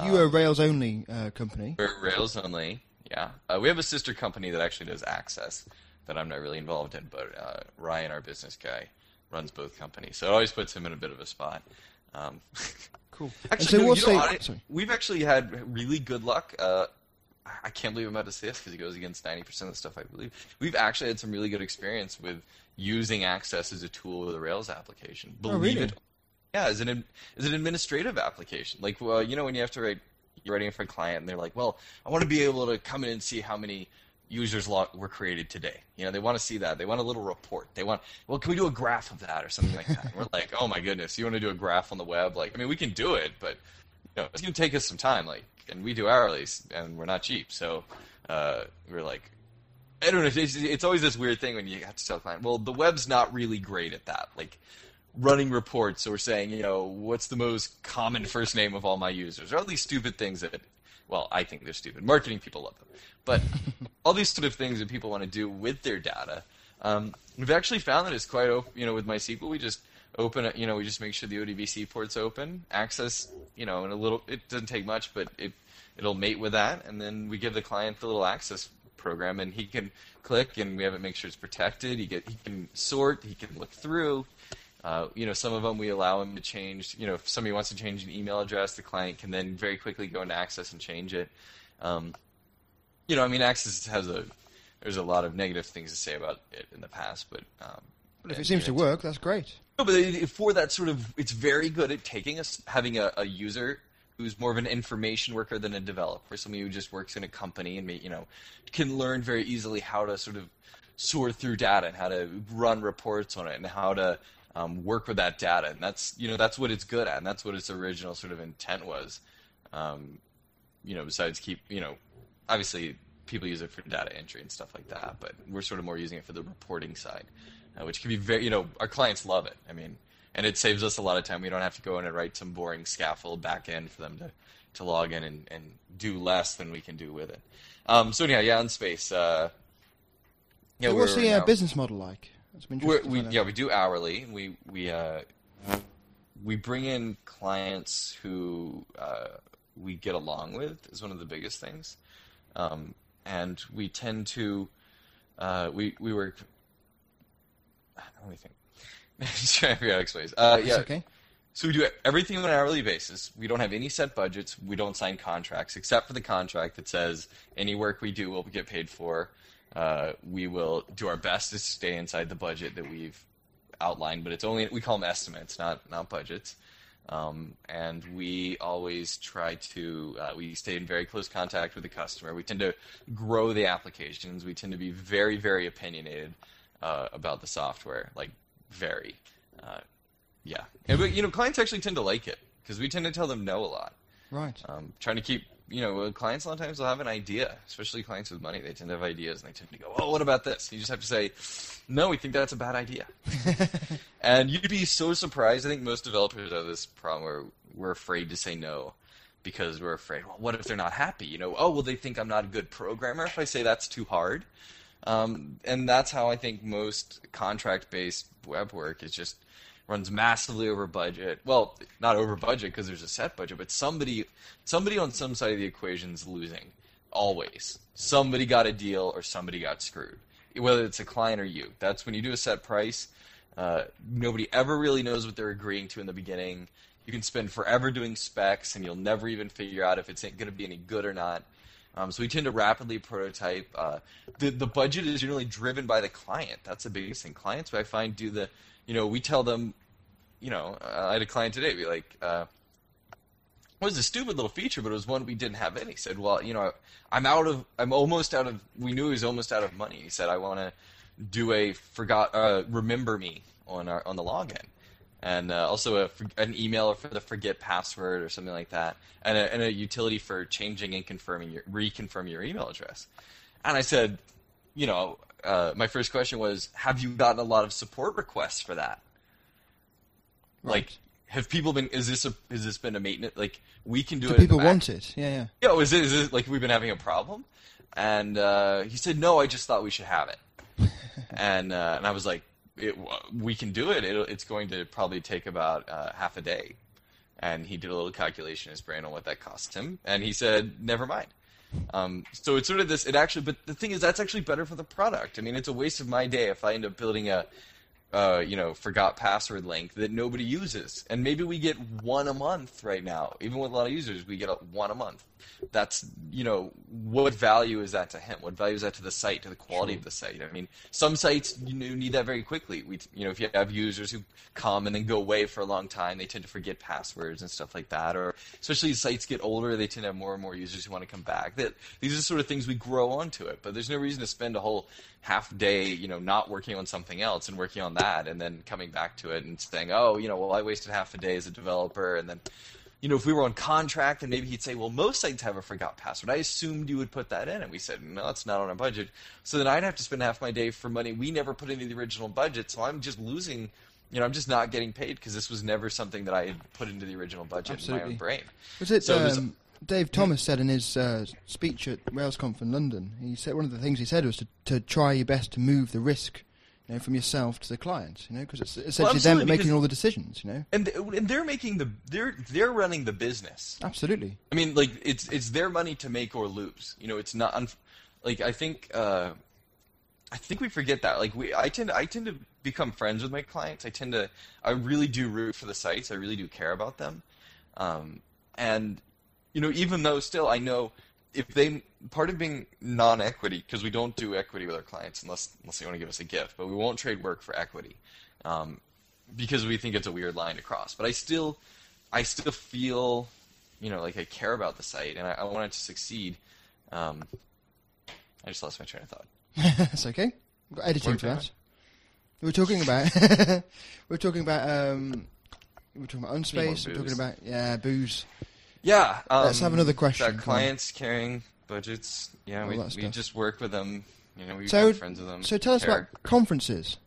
You are a Rails only uh, company. We're Rails only. Yeah, uh, we have a sister company that actually does access that I'm not really involved in, but uh, Ryan, our business guy, runs both companies, so it always puts him in a bit of a spot. Um, [laughs] Cool. Actually, so no, what's you know, I- we've actually had really good luck. I can't believe I'm about to say this because it goes against 90% of the stuff I believe. We've actually had some really good experience with using Access as a tool with a Rails application. Oh, believe Oh, really? it. Yeah, as an as an administrative application. Like, well, you know, when you have to write, you're writing for a client, and they're like, "Well, I want to be able to come in and see how many users log- were created today." You know, they want to see that. They want a little report. They want, well, can we do a graph of that or something like that? And we're like, "Oh my goodness, you want to do a graph on the web?" Like, I mean, we can do it, but you know, it's going to take us some time. Like, and we do hourlies, and we're not cheap, so uh, we're like, I don't know. It's, it's always this weird thing when you have to tell a client, well, the web's not really great at that. Like running reports or saying, you know, what's the most common first name of all my users, or all these stupid things that, well, I think they're stupid. Marketing people love them, but [laughs] all these sort of things that people want to do with their data. Um, we've actually found that it's quite open. You know, with MySQL, we just open it. You know, we just make sure the ODBC port's open, access. You know, in a little. It doesn't take much, but it it'll mate with that, and then we give the client the little access program, and he can click, and we have it make sure it's protected. He get he can sort, he can look through. Uh, you know, some of them we allow him to change. You know, if somebody wants to change an email address, the client can then very quickly go into Access and change it. Um, you know, I mean, Access has a there's a lot of negative things to say about it in the past, but um, But if it seems you to work, that's great. No, but for that sort of, it's very good at taking us having a, a user who's more of an information worker than a developer, somebody who just works in a company and you know can learn very easily how to sort of sort through data and how to run reports on it and how to um, work with that data, and that's you know that's what it's good at, and that's what its original sort of intent was. Um, you know, besides keep you know, obviously people use it for data entry and stuff like that, but we're sort of more using it for the reporting side, uh, which can be very, you know, our clients love it. I mean, and it saves us a lot of time. We don't have to go in and write some boring scaffold back end for them to, to log in and, and do less than we can do with it. Um, so anyhow, yeah, on space. Uh, yeah, so what's the uh, business model like? We yeah we do hourly. We we uh, we bring in clients who uh, we get along with is one of the biggest things, um, and we tend to uh, we we work. Let me think. [laughs] Just trying to figure out how to explain this. Uh, yeah, okay. so we do everything on an hourly basis. We don't have any set budgets. We don't sign contracts except for the contract that says any work we do will get paid for. Uh, we will do our best to stay inside the budget that we've outlined, but it's only we call them estimates, not not budgets. Um, and we always try to uh, we stay in very close contact with the customer. We tend to grow the applications. We tend to be very very opinionated uh, about the software, like very. Uh, yeah, and, but you know, clients actually tend to like it because we tend to tell them no a lot. Right. Um, trying to keep, you know, uh, clients a lot of times will have an idea, especially clients with money. They tend to have ideas, and they tend to go, "Oh, what about this?" You just have to say, "No, we think that's a bad idea." [laughs] and you'd be so surprised. I think most developers have this problem where we're afraid to say no because we're afraid. Well, what if they're not happy? You know, oh, well, they think I'm not a good programmer if I say that's too hard. Um, and that's how I think most contract-based web work is just runs massively over budget. Well, not over budget because there's a set budget, but somebody somebody on some side of the equation is losing always. Somebody got a deal or somebody got screwed. Whether it's a client or you. That's when you do a set price. Uh, nobody ever really knows what they're agreeing to in the beginning. You can spend forever doing specs, and you'll never even figure out if it's going to be any good or not. Um, so we tend to rapidly prototype. Uh, the the budget is generally driven by the client. That's the biggest thing. Clients, I find, do the you know we tell them, you know, I had a client today be like, uh, it was a stupid little feature, but it was one we didn't have in. He said, well, you know, I'm out of, I'm almost out of. We knew he was almost out of money. He said, I want to do a forgot, uh, remember me on our on the login and uh, also a, an email for the forget password or something like that, and a, and a utility for changing and confirming your reconfirming your email address. And I said, you know, uh, my first question was, have you gotten a lot of support requests for that? Right. Like, have people been? Is this a? Has this been a maintenance? Like, we can do Do it. people want it? Yeah, yeah. Yo, is it, is it like we've been having a problem? And uh, he said, "No, I just thought we should have it." [laughs] and uh, and I was like, it, "We can do it. It'll, it's going to probably take about uh, half a day." And he did a little calculation in his brain on what that cost him, and he said, "Never mind." Um, so it's sort of this. It actually, but the thing is, that's actually better for the product. I mean, it's a waste of my day if I end up building a, uh, you know, forgot password link that nobody uses, and maybe we get one a month right now. Even with a lot of users, we get a, one a month. That's you know, what value is that to him? What value is that to the site, to the quality Sure. of the site? I mean, some sites you need that very quickly. We, you know, if you have users who come and then go away for a long time, they tend to forget passwords and stuff like that. Or especially as sites get older, they tend to have more and more users who want to come back. That these are sort of things we grow onto it. But there's no reason to spend a whole half day, you know, not working on something else and working on that, and then coming back to it and saying, oh, you know, well, I wasted half a day as a developer, and then you know, if we were on contract, then maybe he'd say, well, most sites have a forgot password. I assumed you would put that in. And we said, no, it's not on our budget. So then I'd have to spend half my day for money we never put into the original budget. So I'm just losing, you know, I'm just not getting paid because this was never something that I had put into the original budget in my own brain. Was it, So it was- um, Dave Thomas said in his uh, speech at RailsConf in London? He said one of the things he said was to, to try your best to move the risk, you know, from yourself to the client, you know, because it's essentially them making all the decisions, you know. And, and they're making the, they're, they're running the business. Absolutely. I mean, like it's it's their money to make or lose. You know, it's not like I think uh, I think we forget that. Like we, I tend I tend to become friends with my clients. I tend to I really do root for the sites. I really do care about them. Um, and you know, even though still I know if they part of being non-equity because we don't do equity with our clients unless unless they want to give us a gift, but we won't trade work for equity. Um, because we think it's a weird line to cross. But I still, I still feel, you know, like I care about the site and I, I want it to succeed. Um, I just lost my train of thought. [laughs] That's okay. We've got editing out. that. We We're talking about we [laughs] we're talking about um, we we're talking about unspace. We're talking about yeah booze. Yeah. Um, Let's have another question. That clients carrying budgets. Yeah, All we, that we stuff. just work with them. You know, we So- friends with them. So tell us care. about conferences. [laughs]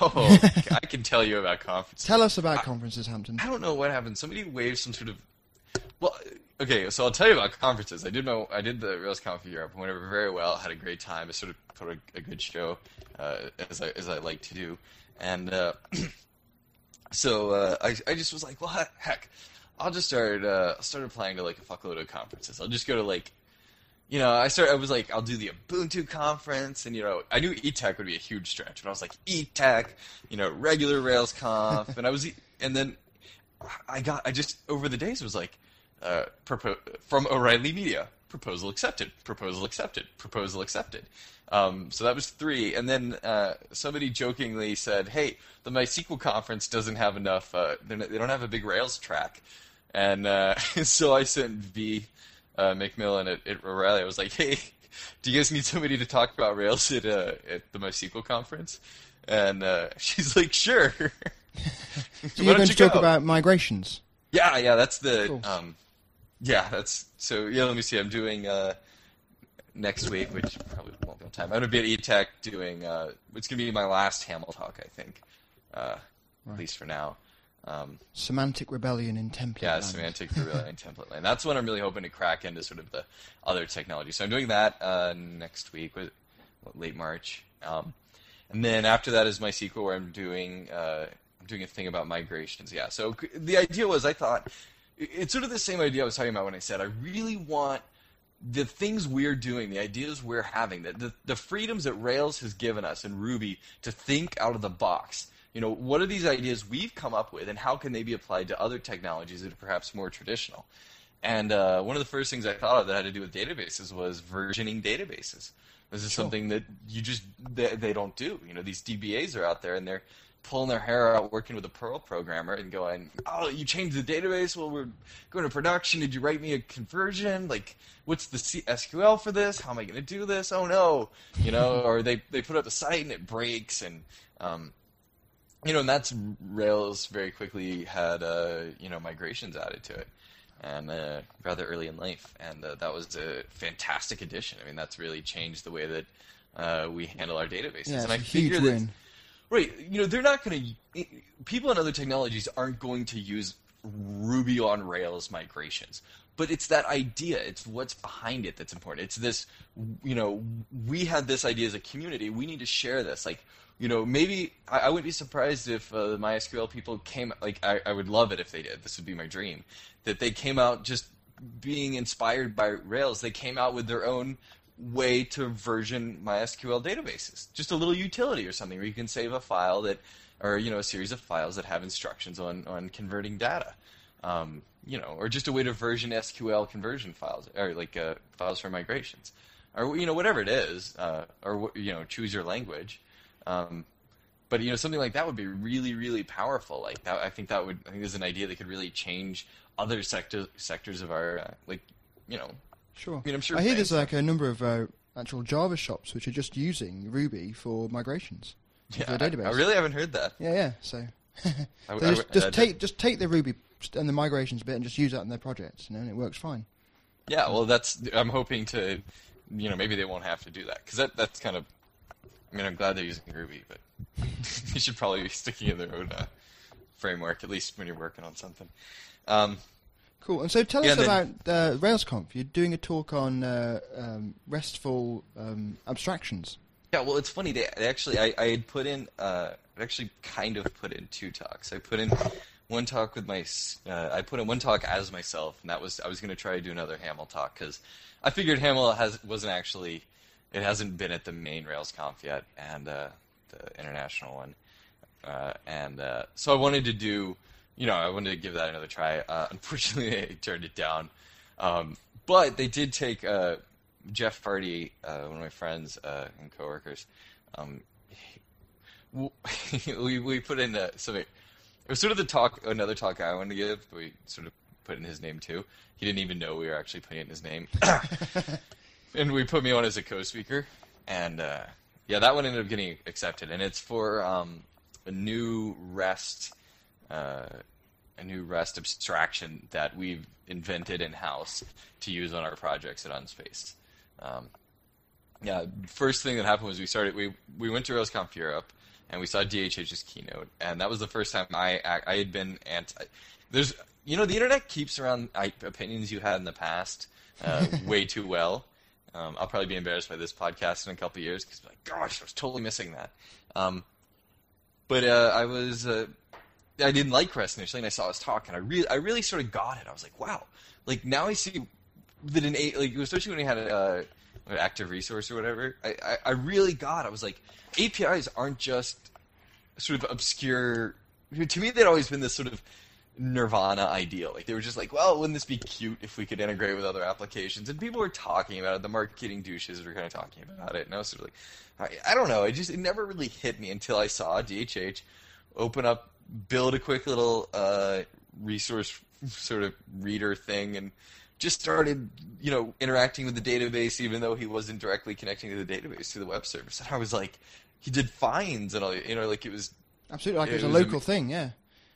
Oh, I can tell you about conferences. Tell us about conferences, Hampton. I don't know what happened. Somebody waved some sort of. Well, okay, so I'll tell you about conferences. I did my I did the RailsConf Europe. Went over very well. Had a great time. I sort of put a, a good show, uh, as I as I like to do, and uh, [clears throat] so uh, I I just was like, well, he- heck, I'll just start uh, I started applying to like a fuckload of conferences. I'll just go to like. You know, I started. I was like, I'll do the Ubuntu conference, and you know, I knew eTech would be a huge stretch, but I was like, eTech, you know, regular Rails conf, and I was, and then I got I just over the days was like uh, propo- from O'Reilly Media proposal accepted proposal accepted proposal accepted um, so that was three and then uh, somebody jokingly said hey the MySQL conference doesn't have enough uh, they don't have a big Rails track and uh, [laughs] so I sent V uh, McMillen at, at O'Reilly I was like [laughs] hey do you guys need somebody to talk about Rails at uh, at the MySQL conference and uh, [laughs] she's like sure [laughs] So you're going you to talk go? about migrations. Yeah, yeah, that's the Cool. um, yeah, that's so. Yeah, let me see. I'm doing uh, next week, which probably won't be on time. I'm gonna be at eTech doing. Uh, it's gonna be my last Haml talk, I think, uh, Right. at least for now. Um, Semantic rebellion in template. yeah, land. semantic [laughs] relaying template land. That's what I'm really hoping to crack into sort of the other technology. So I'm doing that uh, next week, with what, late March, um, and then after that is MySQL where I'm doing uh, I'm doing a thing about migrations. Yeah. So the idea was I thought it's sort of the same idea I was talking about when I said I really want the things we're doing, the ideas we're having, the, the, the freedoms that Rails has given us and Ruby to think out of the box. You know, what are these ideas we've come up with, and how can they be applied to other technologies that are perhaps more traditional? And uh, one of the first things I thought of that had to do with databases was versioning databases. This is Sure. something that you just they, they don't do. You know, these DBAs are out there and they're pulling their hair out working with a Perl programmer and going, "Oh, you changed the database? Well, we're going to production. Did you write me a conversion? Like, what's the C- SQL for this? How am I going to do this? Oh no!" You know, or they they put up the site and it breaks and um, you know, and that's Rails very quickly had uh, you know migrations added to it, and uh, rather early in life, and uh, that was a fantastic addition. I mean, that's really changed the way that uh, we handle our databases. Yeah, and I it's a huge that- win. Right. You know, they're not going to. People in other technologies aren't going to use Ruby on Rails migrations. But it's that idea. It's what's behind it that's important. It's this, you know, we had this idea as a community. We need to share this. Like, you know, maybe I, I wouldn't be surprised if uh, the MySQL people came. Like, I, I would love it if they did. This would be my dream. That they came out just being inspired by Rails. They came out with their own way to version MySQL databases. Just a little utility or something where you can save a file that, or you know, a series of files that have instructions on on converting data. Um, you know, or just a way to version SQL conversion files, or like uh, files for migrations, or you know, whatever it is, uh, or you know, choose your language. Um, but you know, something like that would be really, really powerful. Like that, I think that would. I think there's an idea that could really change other sector, sectors of our, uh, like, you know. Sure. I mean, I'm sure. I hear there's like a number of uh, actual Java shops which are just using Ruby for migrations. Yeah, for their database. I, I really haven't heard that. Yeah, yeah. So, I- [laughs] so I just, would- just uh, take just take the Ruby and the migrations bit and just use that in their projects, you know, and it works fine. Yeah, well, that's. I'm hoping to, you know, maybe they won't have to do that because that that's kind of. I mean, I'm glad they're using Ruby, but [laughs] you should probably be sticking in their own uh, framework at least when you're working on something. Um, Cool. And so tell Yeah, us and about uh, RailsConf. You're doing a talk on uh, um, RESTful um, abstractions. Yeah, well, it's funny. They, they actually, I, I had put in, uh, I actually kind of put in two talks. I put in one talk with my, uh, I put in one talk as myself, and that was I was going to try to do another Haml talk because I figured Haml has wasn't actually, it hasn't been at the main RailsConf yet, and uh, the international one, uh, and uh, so I wanted to do, you know, I wanted to give that another try. Uh, [laughs] unfortunately, I turned it down, um, but they did take. Uh, Jeff Hardy, one of my friends and coworkers, um, [laughs] we we put in uh, something. It was sort of the talk, another talk I wanted to give. But we sort of put in his name too. He didn't even know we were actually putting it in his name, [coughs] and we put me on as a co-speaker. And uh, yeah, that one ended up getting accepted, and it's for um, a new REST, uh, a new REST abstraction that we've invented in house to use on our projects at Unspaced. Um, yeah, first thing that happened was we started. We we went to RailsConf Europe and we saw DHH's keynote, and that was the first time I I had been anti. There's you know the internet keeps around I, opinions you had in the past uh, [laughs] way too well. Um, I'll probably be embarrassed by this podcast in a couple of years because like, gosh, I was totally missing that. Um, but uh, I was uh, I didn't like REST initially, and I saw his talk, and I really I really sort of got it. I was like, wow, like now I see that an a like especially when he had a an active resource or whatever. I, I I really got. I was like, APIs aren't just sort of obscure. To me, they'd always been this sort of nirvana ideal. Like they were just like, well, wouldn't this be cute if we could integrate with other applications? And people were talking about it. The marketing douches were kind of talking about it, and I was sort of like, I, I don't know. It just it never really hit me until I saw DHH open up, build a quick little uh, resource sort of reader thing, and just started, you know, interacting with the database, even though he wasn't directly connecting to the database through the web service. And I was like, he did finds and all, you know, like it was Absolutely, like It it's a was a- local thing, yeah.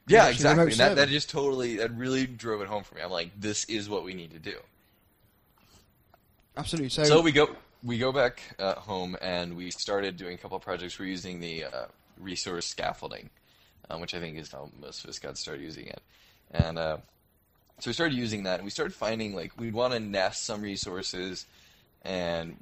yeah, exactly. And that, that just totally, that really drove it home for me. I'm like, this is what we need to do. Absolutely. So, So we go, we go back uh, home and we started doing a couple of projects. We're using the uh, resource scaffolding, um, which I think is how most of us got started using it. And uh, so we started using that, and we started finding like we'd want to nest some resources, and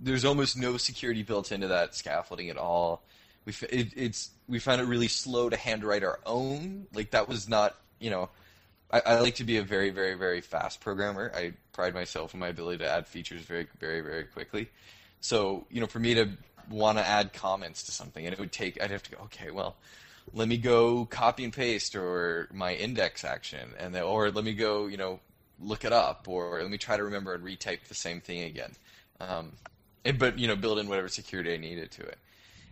there's almost no security built into that scaffolding at all. We it, it's we found it really slow to handwrite our own. Like that was not you know. I, I like to be a very very very fast programmer. I pride myself in my ability to add features very very very quickly. So you know, for me to want to add comments to something, and it would take, I'd have to go, okay, well, let me go copy and paste or my index action, and then, or let me go, you know, look it up, or let me try to remember and retype the same thing again. Um, and, but you know, build in whatever security I needed to it.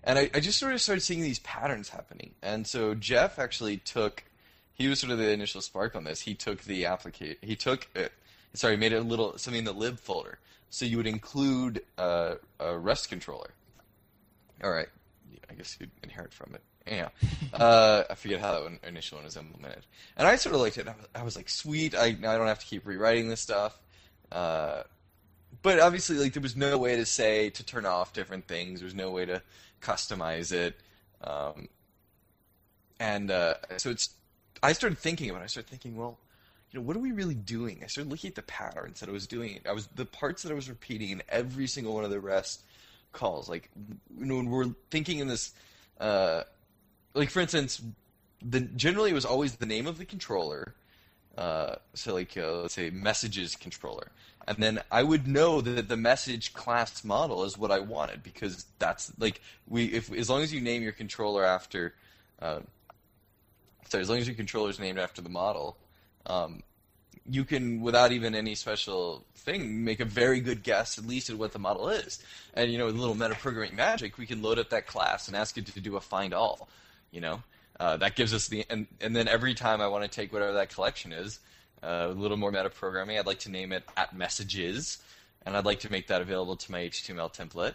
And I, I just sort of started seeing these patterns happening. And so Jeff actually took, he was sort of the initial spark on this. He took the application, he took, it, sorry, made it a little something in the lib folder. So you would include uh, a REST controller. All right, I guess you'd inherit from it. Yeah, uh, I forget how that one, initial one was implemented, and I sort of liked it. I was, I was like, sweet. I I don't have to keep rewriting this stuff. Uh, but obviously, like there was no way to say to turn off different things. There was no way to customize it, um, and uh, so it's. I started thinking about. it. I started thinking, well, you know, what are we really doing? I started looking at the patterns that I was doing. I was the parts that I was repeating in every single one of the rest calls. Like, you know, when we're thinking in this, uh, like for instance, the generally it was always the name of the controller. Uh, so like uh, let's say messages controller, and then I would know that the message class model is what I wanted because that's like we if as long as you name your controller after, uh, sorry, as long as your controller is named after the model, um, you can without even any special thing make a very good guess at least at what the model is. And you know, with a little metaprogramming magic, we can load up that class and ask it to do a find all. You know, uh, that gives us the and and then every time I want to take whatever that collection is, uh, a little more meta programming. I'd like to name it at messages, and I'd like to make that available to my HTML template,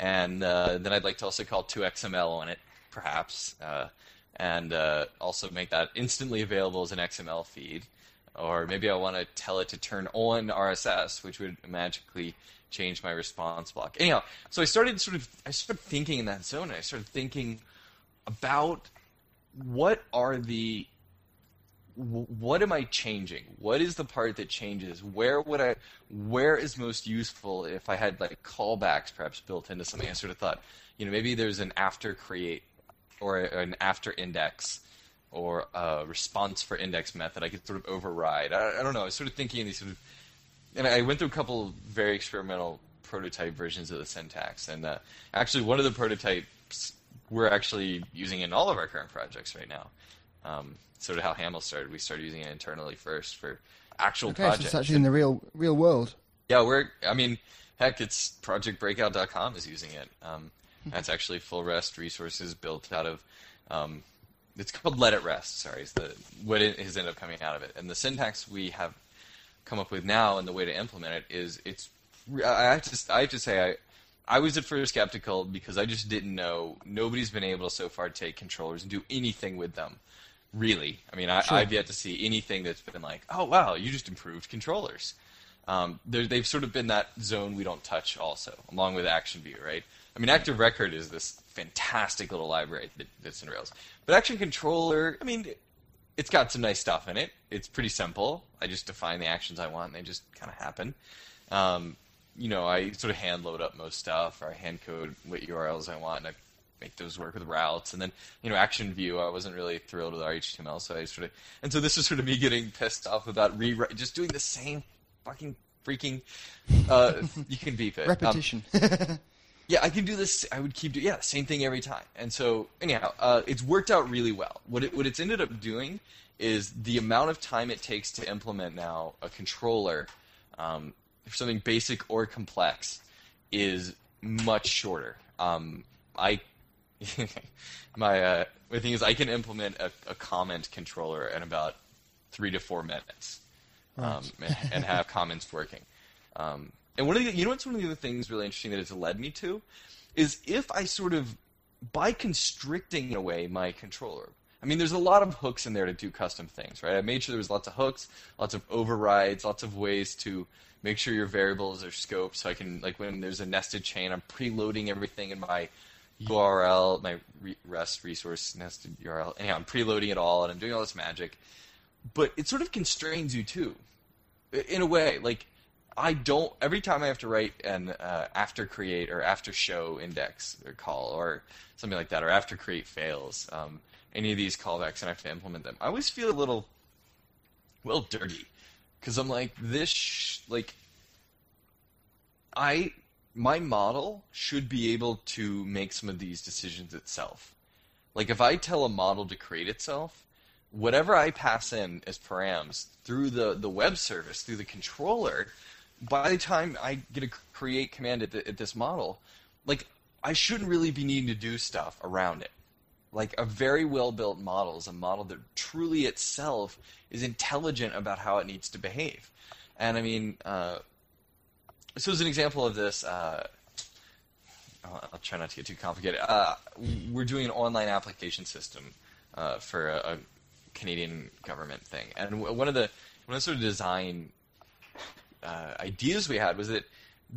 and uh, then I'd like to also call 2XML on it, perhaps, uh, and uh, also make that instantly available as an XML feed. Or maybe I want to tell it to turn on RSS, which would magically change my response block. Anyhow, so I started sort of I started thinking in that zone. And I started thinking about what are the what am I changing? What is the part that changes? Where would I where is most useful if I had like callbacks perhaps built into something? I sort of thought, you know, maybe there's an after create or an after index or a response for index method I could sort of override. I, I don't know. I was sort of thinking in these sort of and I went through a couple of very experimental prototype versions of the syntax and uh, actually one of the prototypes we're actually using it in all of our current projects right now. Um, sort of how Haml started. We started using it internally first for actual Okay, projects. so it's actually in the real real world. Yeah, we're. I mean, heck, it's ProjectBreakout.com is using it. Um, that's actually full REST resources built out of. Um, it's called Let It Rest. Sorry, is the what it has ended up coming out of it. And the syntax we have come up with now, and the way to implement it is it's. I have to. I have to say I. I was at first skeptical because I just didn't know. Nobody's been able to so far to take controllers and do anything with them. Really, I mean, I, Sure. I've yet to see anything that's been like, "Oh wow, you just improved controllers." Um, they've sort of been that zone we don't touch, also, along with Action View, right? I mean, Active Record is this fantastic little library that, that's in Rails, but Action Controller, I mean, it's got some nice stuff in it. It's pretty simple. I just define the actions I want, and they just kind of happen. Um, you know, I sort of hand load up most stuff, or I hand code what URLs I want, and I make those work with routes. And then, you know, Action View, I wasn't really thrilled with our HTML, so I sort of, and so this is sort of me getting pissed off about rewrite, just doing the same fucking freaking. Uh, [laughs] you can beep it. Um, Repetition. [laughs] yeah, I can do this. I would keep doing yeah, same thing every time. And so anyhow, uh, it's worked out really well. What it, what it's ended up doing is the amount of time it takes to implement now a controller um, for something basic or complex is much shorter. Um, I [laughs] my uh, my thing is I can implement a, a comment controller in about three to four minutes um, and, and have [laughs] comments working. Um, and one of the, you know what's one of the other things really interesting that it's led me to is if I sort of by constricting away my controller. I mean, there's a lot of hooks in there to do custom things, right? I made sure there was lots of hooks, lots of overrides, lots of ways to make sure your variables are scoped. So I can, like, when there's a nested chain, I'm preloading everything in my URL, my REST resource nested URL. Anyhow, I'm preloading it all, and I'm doing all this magic. But it sort of constrains you too, in a way. Like, I don't. Every time I have to write an uh, after create or after show index or call or something like that, or after create fails, um, any of these callbacks, and I have to implement them, I always feel a little, well, dirty, because I'm like this. Sh- like, I my model should be able to make some of these decisions itself. Like if I tell a model to create itself, whatever I pass in as params through the, the web service, through the controller, by the time I get a create command at, the, at this model, like I shouldn't really be needing to do stuff around it. Like a very well built model is a model that truly itself is intelligent about how it needs to behave. And I mean, uh, so as an example of this, uh, I'll, try not to get too complicated. Uh, we're doing an online application system uh, for a, a Canadian government thing, and one of the one of the sort of design uh, ideas we had was that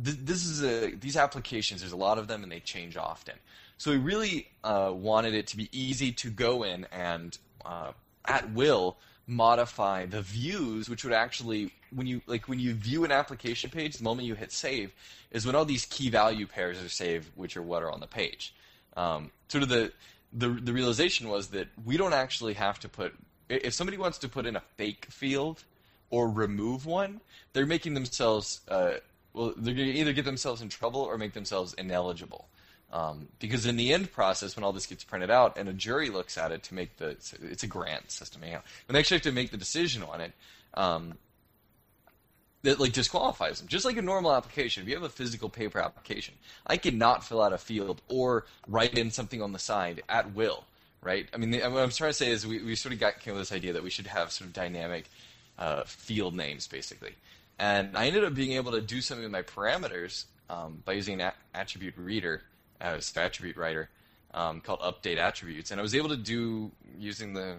th- this is a these applications. There's a lot of them, and they change often. So we really uh, wanted it to be easy to go in and uh, at will modify the views, which would actually when you like when you view an application page, the moment you hit save is when all these key value pairs are saved, which are what are on the page. Um, sort of the, the the realization was that we don't actually have to put if somebody wants to put in a fake field or remove one, they're making themselves uh, well, they're going to either get themselves in trouble or make themselves ineligible. Um, because in the end process, when all this gets printed out and a jury looks at it to make the, it's a grant system, know, when they actually have to make the decision on it, um, that like disqualifies them. Just like a normal application, if you have a physical paper application, I cannot fill out a field or write in something on the side at will, right? I mean, the, what I'm trying to say is we, we sort of got came with this idea that we should have sort of dynamic uh, field names, basically. And I ended up being able to do something with my parameters um, by using an a- attribute reader as attribute writer um, called update attributes, and I was able to do using the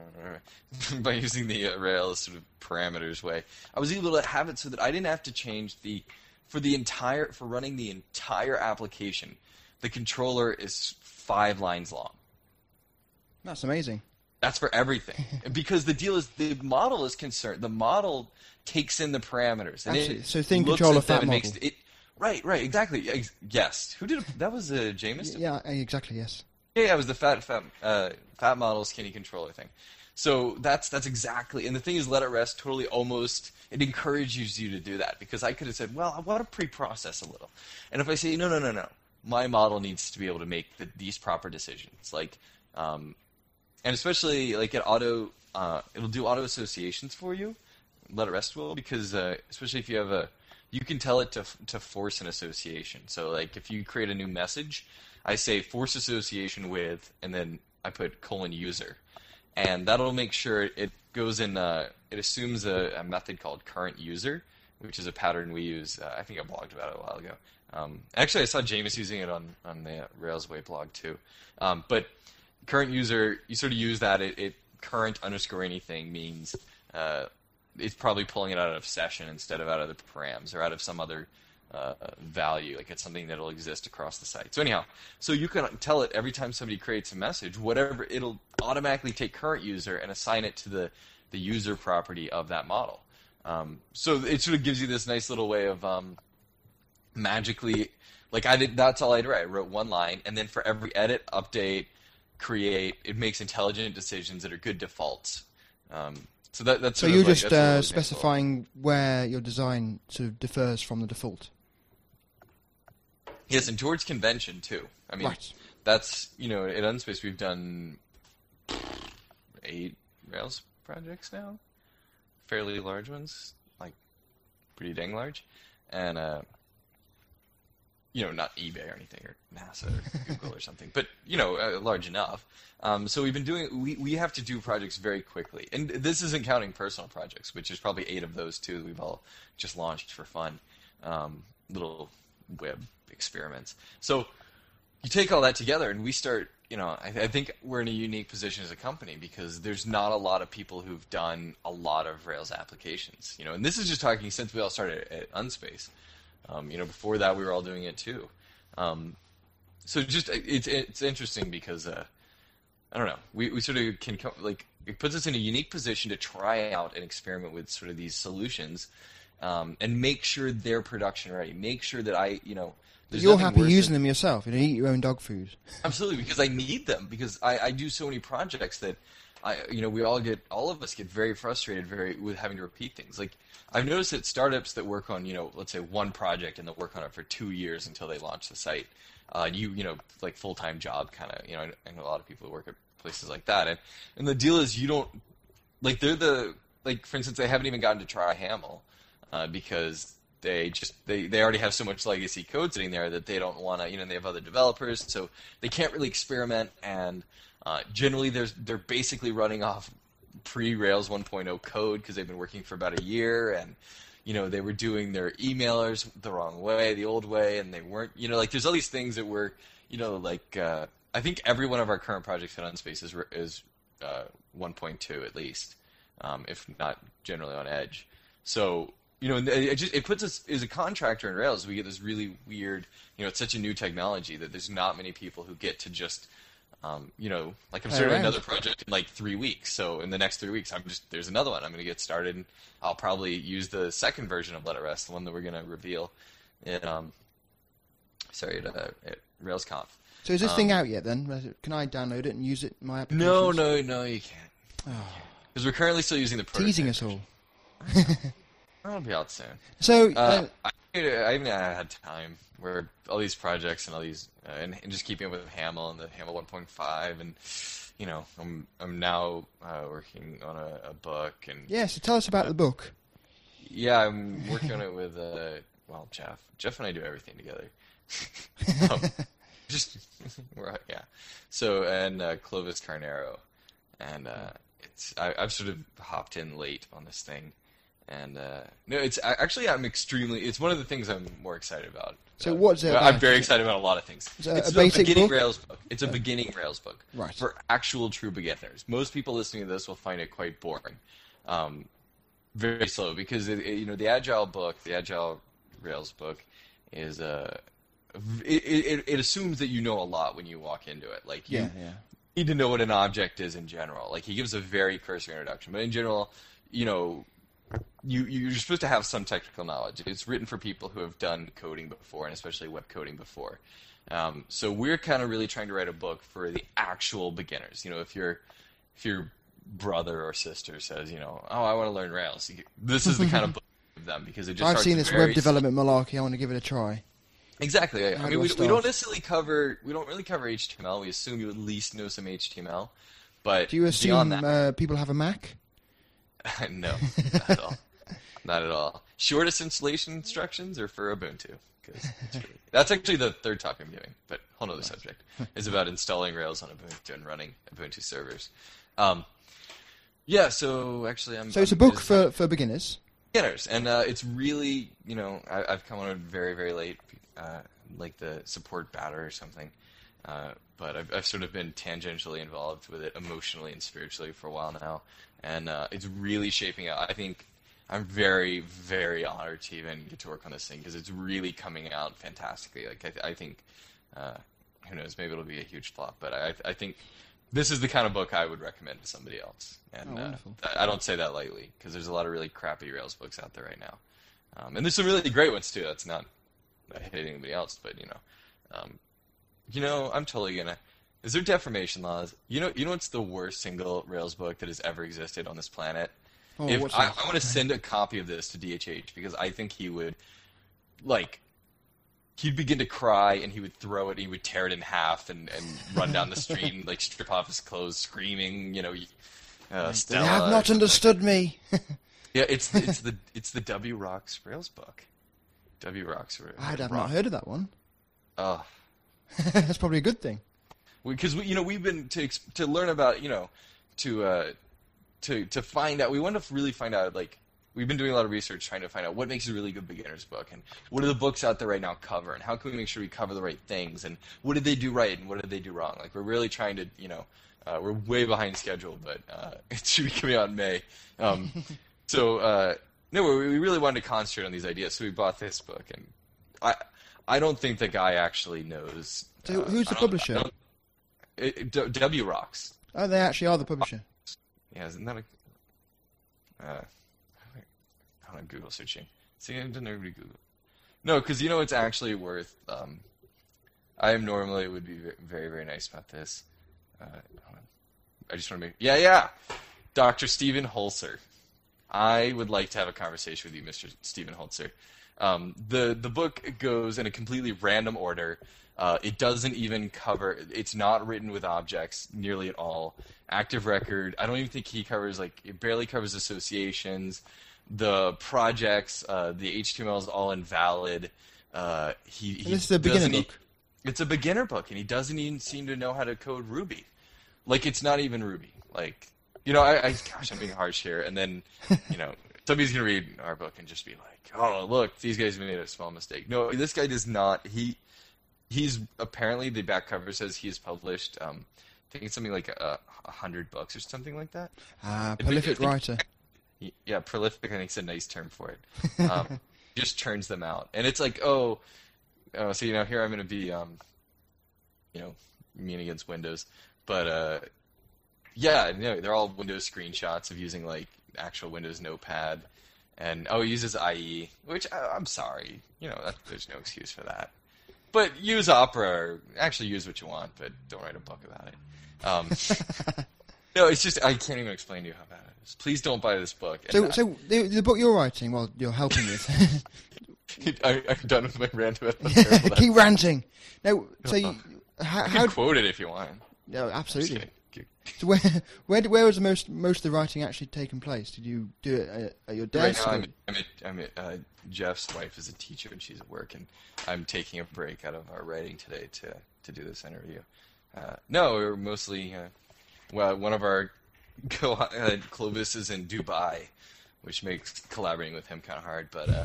[laughs] by using the uh, Rails sort of parameters way. I was able to have it so that I didn't have to change the for the entire for running the entire application. The controller is five lines long. That's amazing. That's for everything. [laughs] because the deal is the model is concerned. The model takes in the parameters. And Absolutely. It So thing controller fat and model. makes it, right, right, exactly. Ex- Yes. Who did it? that? Was uh, Jamis? Yeah, exactly. Yes. Yeah, yeah, it was the fat fat uh, fat model skinny controller thing. So that's that's exactly. And the thing is, let it rest. Totally, almost it encourages you to do that because I could have said, well, I want to pre-process a little, and if I say, no, no, no, no, my model needs to be able to make the, these proper decisions, like, um, and especially like it auto, uh, it'll do auto associations for you. Let it rest will because uh, especially if you have a, you can tell it to to force an association. So like if you create a new message, I say force association with, and then I put colon user, and that'll make sure it goes in. Uh, it assumes a, a method called current user, which is a pattern we use. Uh, I think I blogged about it a while ago. Um, actually, I saw Jamis using it on on the Railsway blog too. Um, but current user, you sort of use that. It, it current underscore anything means uh, it's probably pulling it out of session instead of out of the params or out of some other uh, value. Like it's something that'll exist across the site. So anyhow, so you can tell it every time somebody creates a message, whatever it'll automatically take current user and assign it to the the user property of that model. Um, so it sort of gives you this nice little way of um, magically, like I did. That's all I did. I wrote one line, and then for every edit, update, create, it makes intelligent decisions that are good defaults. Um, so that, that's So you're like- just uh, specifying where your design sort of differs from the default. Yes, and towards convention too. I mean, Right. that's you know at Unspace we've done eight Rails projects now, fairly large ones, like pretty dang large, and uh, you know not eBay or anything or NASA or [laughs] Google or something, but you know uh, large enough. Um, so we've been doing we we have to do projects very quickly, and this isn't counting personal projects, which is probably eight of those too. We've all just launched for fun, um, little web experiments. So you take all that together and we start you know I, I think we're in a unique position as a company because there's not a lot of people who've done a lot of rails applications you know and this is just talking since we all started at unspace um, you know before that we were all doing it too um, so just it's it's interesting because uh, I don't know we, we sort of can come like it puts us in a unique position to try out and experiment with sort of these solutions um, and make sure they're production ready make sure that I you know there's you're happy using than- them yourself. You don't eat your own dog food. Absolutely, because I need them because I, I do so many projects that I you know we all get all of us get very frustrated very with having to repeat things. Like I've noticed that startups that work on you know let's say one project and they'll work on it for two years until they launch the site. Uh, you you know like full time job kind of you know I I know a lot of people who work at places like that and and the deal is you don't like they're the like for instance they haven't even gotten to try Haml uh, because they just they, they already have so much legacy code sitting there that they don't want to you know they have other developers so they can't really experiment and uh, generally there's they're basically running off pre Rails 1.0 code because they've been working for about a year and you know they were doing their emailers the wrong way the old way and they weren't you know like there's all these things that were you know like uh, I think every one of our current projects at Unspace is is uh, 1.2 at least um, if not generally on Edge so you know, it just it puts us as a contractor in Rails. We get this really weird, you know, it's such a new technology that there's not many people who get to just Um, you know, like I'm starting around. another project in like three weeks. So in the next three weeks, I'm just there's another one I'm going to get started. And I'll probably use the second version of Let It Rest, the one that we're going to reveal in um, sorry at, uh, at RailsConf. So is this Um, thing out yet? Then can I download it and use it in my application? No, no, no, you can't. Because we're currently still using the prototype. Teasing us all. [laughs] I'll be out soon. So Uh, uh, I, I haven't had time where all these projects and all these uh, and, and just keeping up with Haml and the Haml 1.5 and you know I'm I'm now uh, working on a, a book and yeah, so tell us about the book. yeah I'm working on it with uh, well Jeff Jeff and I do everything together. [laughs] um, [laughs] just [laughs] we're, yeah. So and uh, Cloves Carneiro and uh, it's I, I've sort of hopped in late on this thing. And uh, no, it's actually I'm extremely. It's one of the things I'm more excited about. So Uh, what's it well, I'm very excited about a lot of things. Is it a- it's a basic beginning book? Rails book. It's a beginning Rails book Right. for actual true beginners. Most people listening to this will find it quite boring, um, very slow because it, it- you know the Agile book, the Agile Rails book, is uh, it, it, it assumes that you know a lot when you walk into it. Like you, Yeah, yeah. need to know what an object is in general. Like he gives a very cursory introduction, but in general, you know, you you're supposed to have some technical knowledge. It's written for people who have done coding before, and especially web coding before. Um, so we're kind of really trying to write a book for the actual beginners. You know, if your if your brother or sister says, you know, oh, I want to learn Rails, this is the kind of [laughs] book for them because it just I've seen this web development malarkey. I want to give it a try. Exactly. I, I mean, we, we don't necessarily cover we don't really cover HTML. We assume you at least know some HTML, but Do you assume that, uh, people have a Mac? [laughs] no, not at all. Not at all. Shortest installation instructions are for Ubuntu. really- that's actually the third talk I'm giving, but whole other subject is about installing Rails on Ubuntu and running Ubuntu servers. Um, yeah, so actually, I'm. So it's a I'm book just- for, for beginners. beginners, and uh, it's really, you know, I, I've come on it very, very late, uh, like the support batter or something. Uh, but I've, I've sort of been tangentially involved with it emotionally and spiritually for a while now, and uh, it's really shaping out. I think I'm very, very honored to even get to work on this thing because it's really coming out fantastically. Like I, th- I think, uh, who knows, maybe it'll be a huge flop, but I, I think this is the kind of book I would recommend to somebody else. And Oh, uh. I don't say that lightly because there's a lot of really crappy Rails books out there right now, um, and there's some really great ones too. That's not not hitting anybody else, but you know, um, you know, I'm totally gonna. Is there defamation laws? You know, you know what's the worst single Rails book that has ever existed on this planet? Oh, if I. I want to send a copy of this to DHH because I think he would, like, he'd begin to cry and he would throw it. and He would tear it in half and, and run down the street and like strip off his clothes, screaming. You know, uh, Stella. have not understood me. [laughs] Yeah, it's it's the it's the Wrox Rails book. Wrox. Ra- I'd have Rock- not heard of that one. Oh, [laughs] That's probably a good thing. because we, you know we've been to to learn about you know to uh, to to find out we want to really find out like we've been doing a lot of research trying to find out what makes a really good beginner's book and what do the books out there right now cover and how can we make sure we cover the right things and what did they do right and what did they do wrong like we're really trying to you know uh, we're way behind schedule but uh, [laughs] it should be coming out in May um, [laughs] so uh, no we we really wanted to concentrate on these ideas so we bought this book and I I don't think the guy actually knows So uh, who's the publisher? I it, it, D- Wrox. Oh, they actually are the publisher. Yeah, isn't that a? Uh, I don't. Google searching. See, I didn't everybody Google. No, because you know it's actually worth. Um, I am normally would be very very nice about this. Uh. I just want to make. Yeah, yeah. Dr. Steven Holzner. I would like to have a conversation with you, Mr. Steven Holzner. Um, the the book goes in a completely random order. Uh, it doesn't even cover. It's not written with objects nearly at all. Active record. I don't even think he covers like it barely covers associations. The projects. Uh, the HTML is all invalid. Uh, he, he this is a beginner book. it's a beginner book, and he doesn't even seem to know how to code Ruby. Like it's not even Ruby. Like you know, I, I gosh, I'm being harsh here. And then you know, somebody's gonna read our book and just be like, "Oh, look, these guys made a small mistake." No, this guy does not. He he's apparently the back cover says he has published. Um, I think it's something like a, a hundred books or something like that. It- prolific it- writer. Yeah, prolific. I think is a nice term for it. Um, [laughs] just turns them out, and it's like, oh, oh, so you know, here I'm going to be, um, you know, mean against Windows, but uh, yeah, no, they're all Windows screenshots of using like actual Windows Notepad, and oh, it uses IE, which I, I'm sorry, you know, that, there's no excuse for that. But use Opera, or actually use what you want, but don't write a book about it. Um, [laughs] no, it's just I can't even explain to you how bad it is. Please don't buy this book. So, I- so the, the book you're writing, well, you're helping with. [laughs] I, I'm done with my rant about how terrible that Keep ranting. No, [laughs] so you, how? How can quote it if you want. no, absolutely. So where, [laughs] where, where was the most most of the writing actually taken place? Did you do it at, at your Right desk? now, I'm, I'm, at, I'm at, uh, Jeff's wife is a teacher and she's at work, and I'm taking a break out of our writing today to to do this interview. Uh, no, we're mostly uh, well, one of our [laughs] co- uh, Cloves is in Dubai, which makes collaborating with him kind of hard. But uh,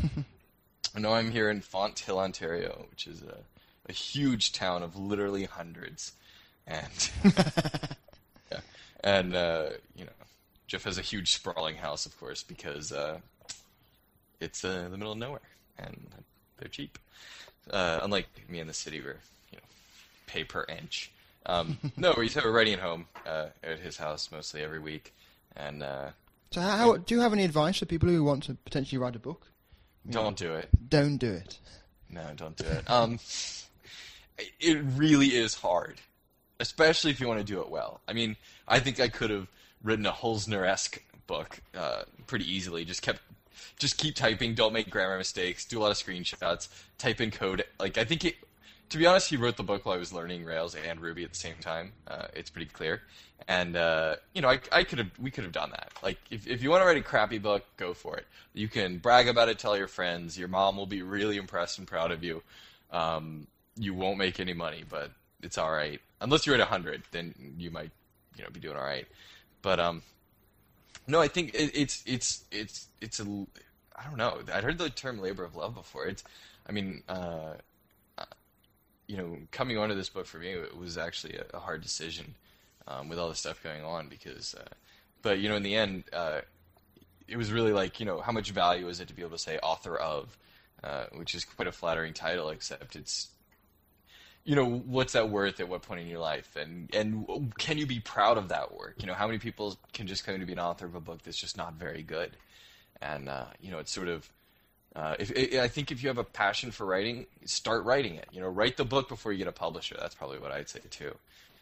[laughs] no, I'm here in Fonthill, Ontario, which is a, a huge town of literally hundreds, and and uh, you know, Jeff has a huge sprawling house, of course, because uh, it's uh, in the middle of nowhere, and they're cheap. Uh, unlike me in the city, where you know, pay per inch. Um, [laughs] no, we we're writing home uh, at his house mostly every week, and uh, so how, how do you have any advice for people who want to potentially write a book? don't do it. Don't do it. No, don't do it. Um, [laughs] it really is hard, especially if you want to do it well. I mean, I think I could have written a Holzner-esque book uh, pretty easily. Just kept, just keep typing. Don't make grammar mistakes. Do a lot of screenshots. Type in code. Like I think it. To be honest, he wrote the book while I was learning Rails and Ruby at the same time. Uh, it's pretty clear, and uh, you know, I, I could have, we could have done that. Like, if if you want to write a crappy book, go for it. You can brag about it, tell your friends. Your mom will be really impressed and proud of you. Um, you won't make any money, but it's all right. Unless you're at hundred, then you might, you know, be doing all right. But um, no, I think it, it's it's it's it's a I don't know. I'd heard the term labor of love before. It's, I mean, uh, uh, you know, coming onto this book for me, it was actually a, a hard decision um, with all the stuff going on because, uh, but you know, in the end, uh, it was really like, you know, how much value is it to be able to say author of, uh, which is quite a flattering title, except it's you know what's that worth at what point in your life? And and can you be proud of that work? You know how many people can just claim to be an author of a book that's just not very good? And uh, you know it's sort of uh, if, i I think if you have a passion for writing start writing it. You know write the book before you get a publisher. That's probably what i'd say too.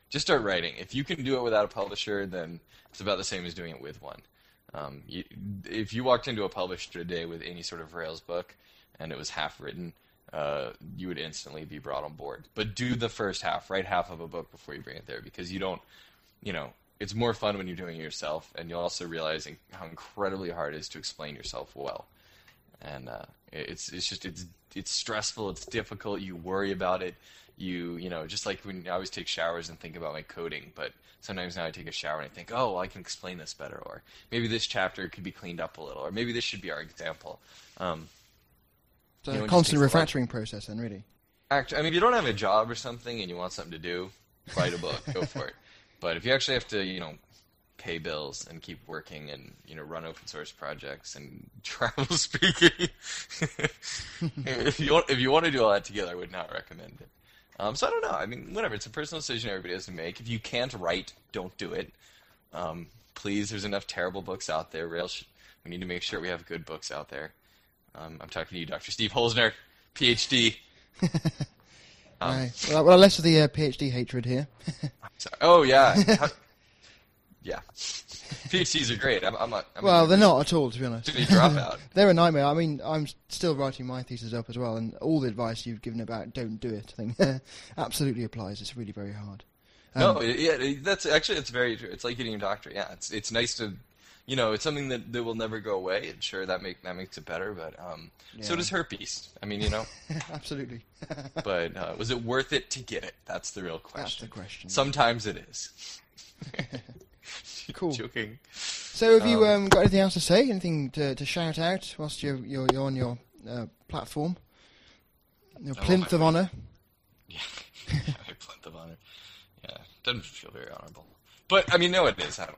Just start writing. If you can do it without a publisher then it's about the same as doing it with one. Um, you, if you walked into a publisher today with any sort of rails book and it was half written uh, you would instantly be brought on board. But do the first half, write half of a book before you bring it there, because you don't, you know, it's more fun when you're doing it yourself, and you'll also realize how incredibly hard it is to explain yourself well. And uh, it's it's just it's it's stressful, it's difficult. You worry about it. You you know, just like when I always take showers and think about my coding, but sometimes now I take a shower and I think, oh, well, I can explain this better, or maybe this chapter could be cleaned up a little, or maybe this should be our example. Um, So You a constant refactoring process, then, really. Act, I mean, if you don't have a job or something and you want something to do, write a book, go for it. But if you actually have to, you know, pay bills and keep working and you know run open source projects and [laughs] travel speaking, [laughs] if you want, if you want to do all that together, I would not recommend it. Um, so I don't know. I mean, whatever. It's a personal decision everybody has to make. If you can't write, don't do it. Um, please, there's enough terrible books out there. Rails, sh- we need to make sure we have good books out there. Um, I'm talking to you, Dr. Steve Holzner, PhD. [laughs] Um, Right. Well, well, less of the uh, PhD hatred here. Oh yeah, [laughs] yeah. PhDs are great. I'm, I'm a, I'm well, they're not at all, to be honest. To be dropout. [laughs] they're a nightmare. I mean, I'm still writing my thesis up as well, and all the advice you've given about don't do it I think, absolutely applies. It's really very hard. Um, No, yeah, that's actually it's very true. It's like getting a doctor. Yeah, it's it's nice to, you know, it's something that, that will never go away. And sure, that make that makes it better, but um, so Yeah. does herpes. I mean, you know, [laughs] absolutely. [laughs] but uh, was it worth it to get it? That's the real question. That's the question. Sometimes it is. [laughs] Cool. Joking. So, have you Um, um, got anything else to say? Anything to, to shout out whilst you're you're, you're on your uh, platform? Your Oh, plinth of honour. Yeah, I plinth of honor. Yeah, doesn't feel very honorable. But I mean, no, it is. I don't.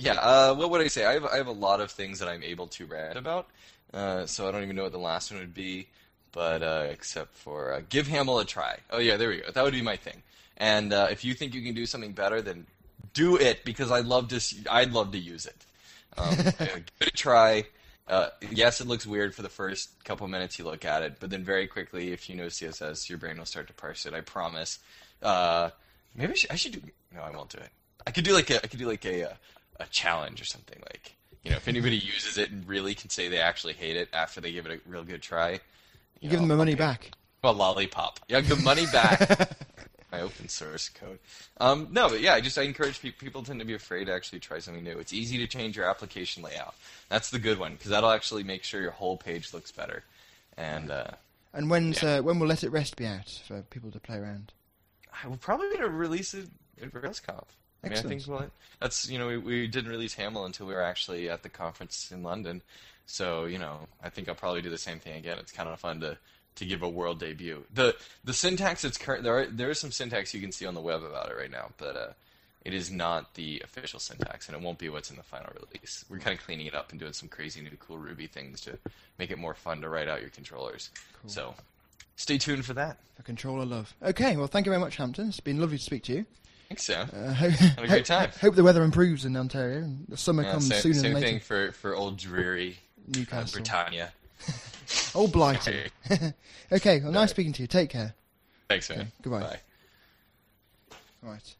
Yeah. Uh, what would I say? I have I have a lot of things that I'm able to rant about. Uh, so I don't even know what the last one would be. But uh, except for uh, give Haml a try. Oh yeah, there we go. That would be my thing. And uh, if you think you can do something better, then do it because I'd love to. See, I'd love to use it. Um, [laughs] give it a try. Uh, yes, it looks weird for the first couple minutes you look at it, but then very quickly, if you know CSS, your brain will start to parse it. I promise. Uh, maybe I should, I should do. No, I won't do it. I could do like a. I could do like a a, challenge or something. Like you know, if anybody uses it and really can say they actually hate it after they give it a real good try, You give them the money back. a lollipop. Yeah, the money back. [laughs] My open source code. Um, no, but yeah, I just I encourage pe- people tend to be afraid to actually try something new. It's easy to change your application layout. That's the good one because that'll actually make sure your whole page looks better. And uh, And when's uh, when will Let It Rest be out for people to play around? I will probably release it at RailsConf. I mean, I think well, that's you know we, we didn't release Haml until we were actually at the conference in London, so you know I think I'll probably do the same thing again. It's kind of fun to to give a world debut. the The syntax it's current there are there is some syntax you can see on the web about it right now, but uh, it is not the official syntax, and it won't be what's in the final release. We're kind of cleaning it up and doing some crazy new cool Ruby things to make it more fun to write out your controllers. So stay tuned for that. For controller love. Okay, well, thank you very much, Hampton. It's been lovely to speak to you. Thanks, Sam. Uh, hope, a great time. Hope the weather improves in Ontario and the summer Yeah, comes same, sooner same than later. thing for, for old dreary uh, Newcastle. Britannia. [laughs] Oh, blighty. [laughs] okay, well, nice speaking to you. Take care. Thanks, man. Okay, goodbye. Bye. Right.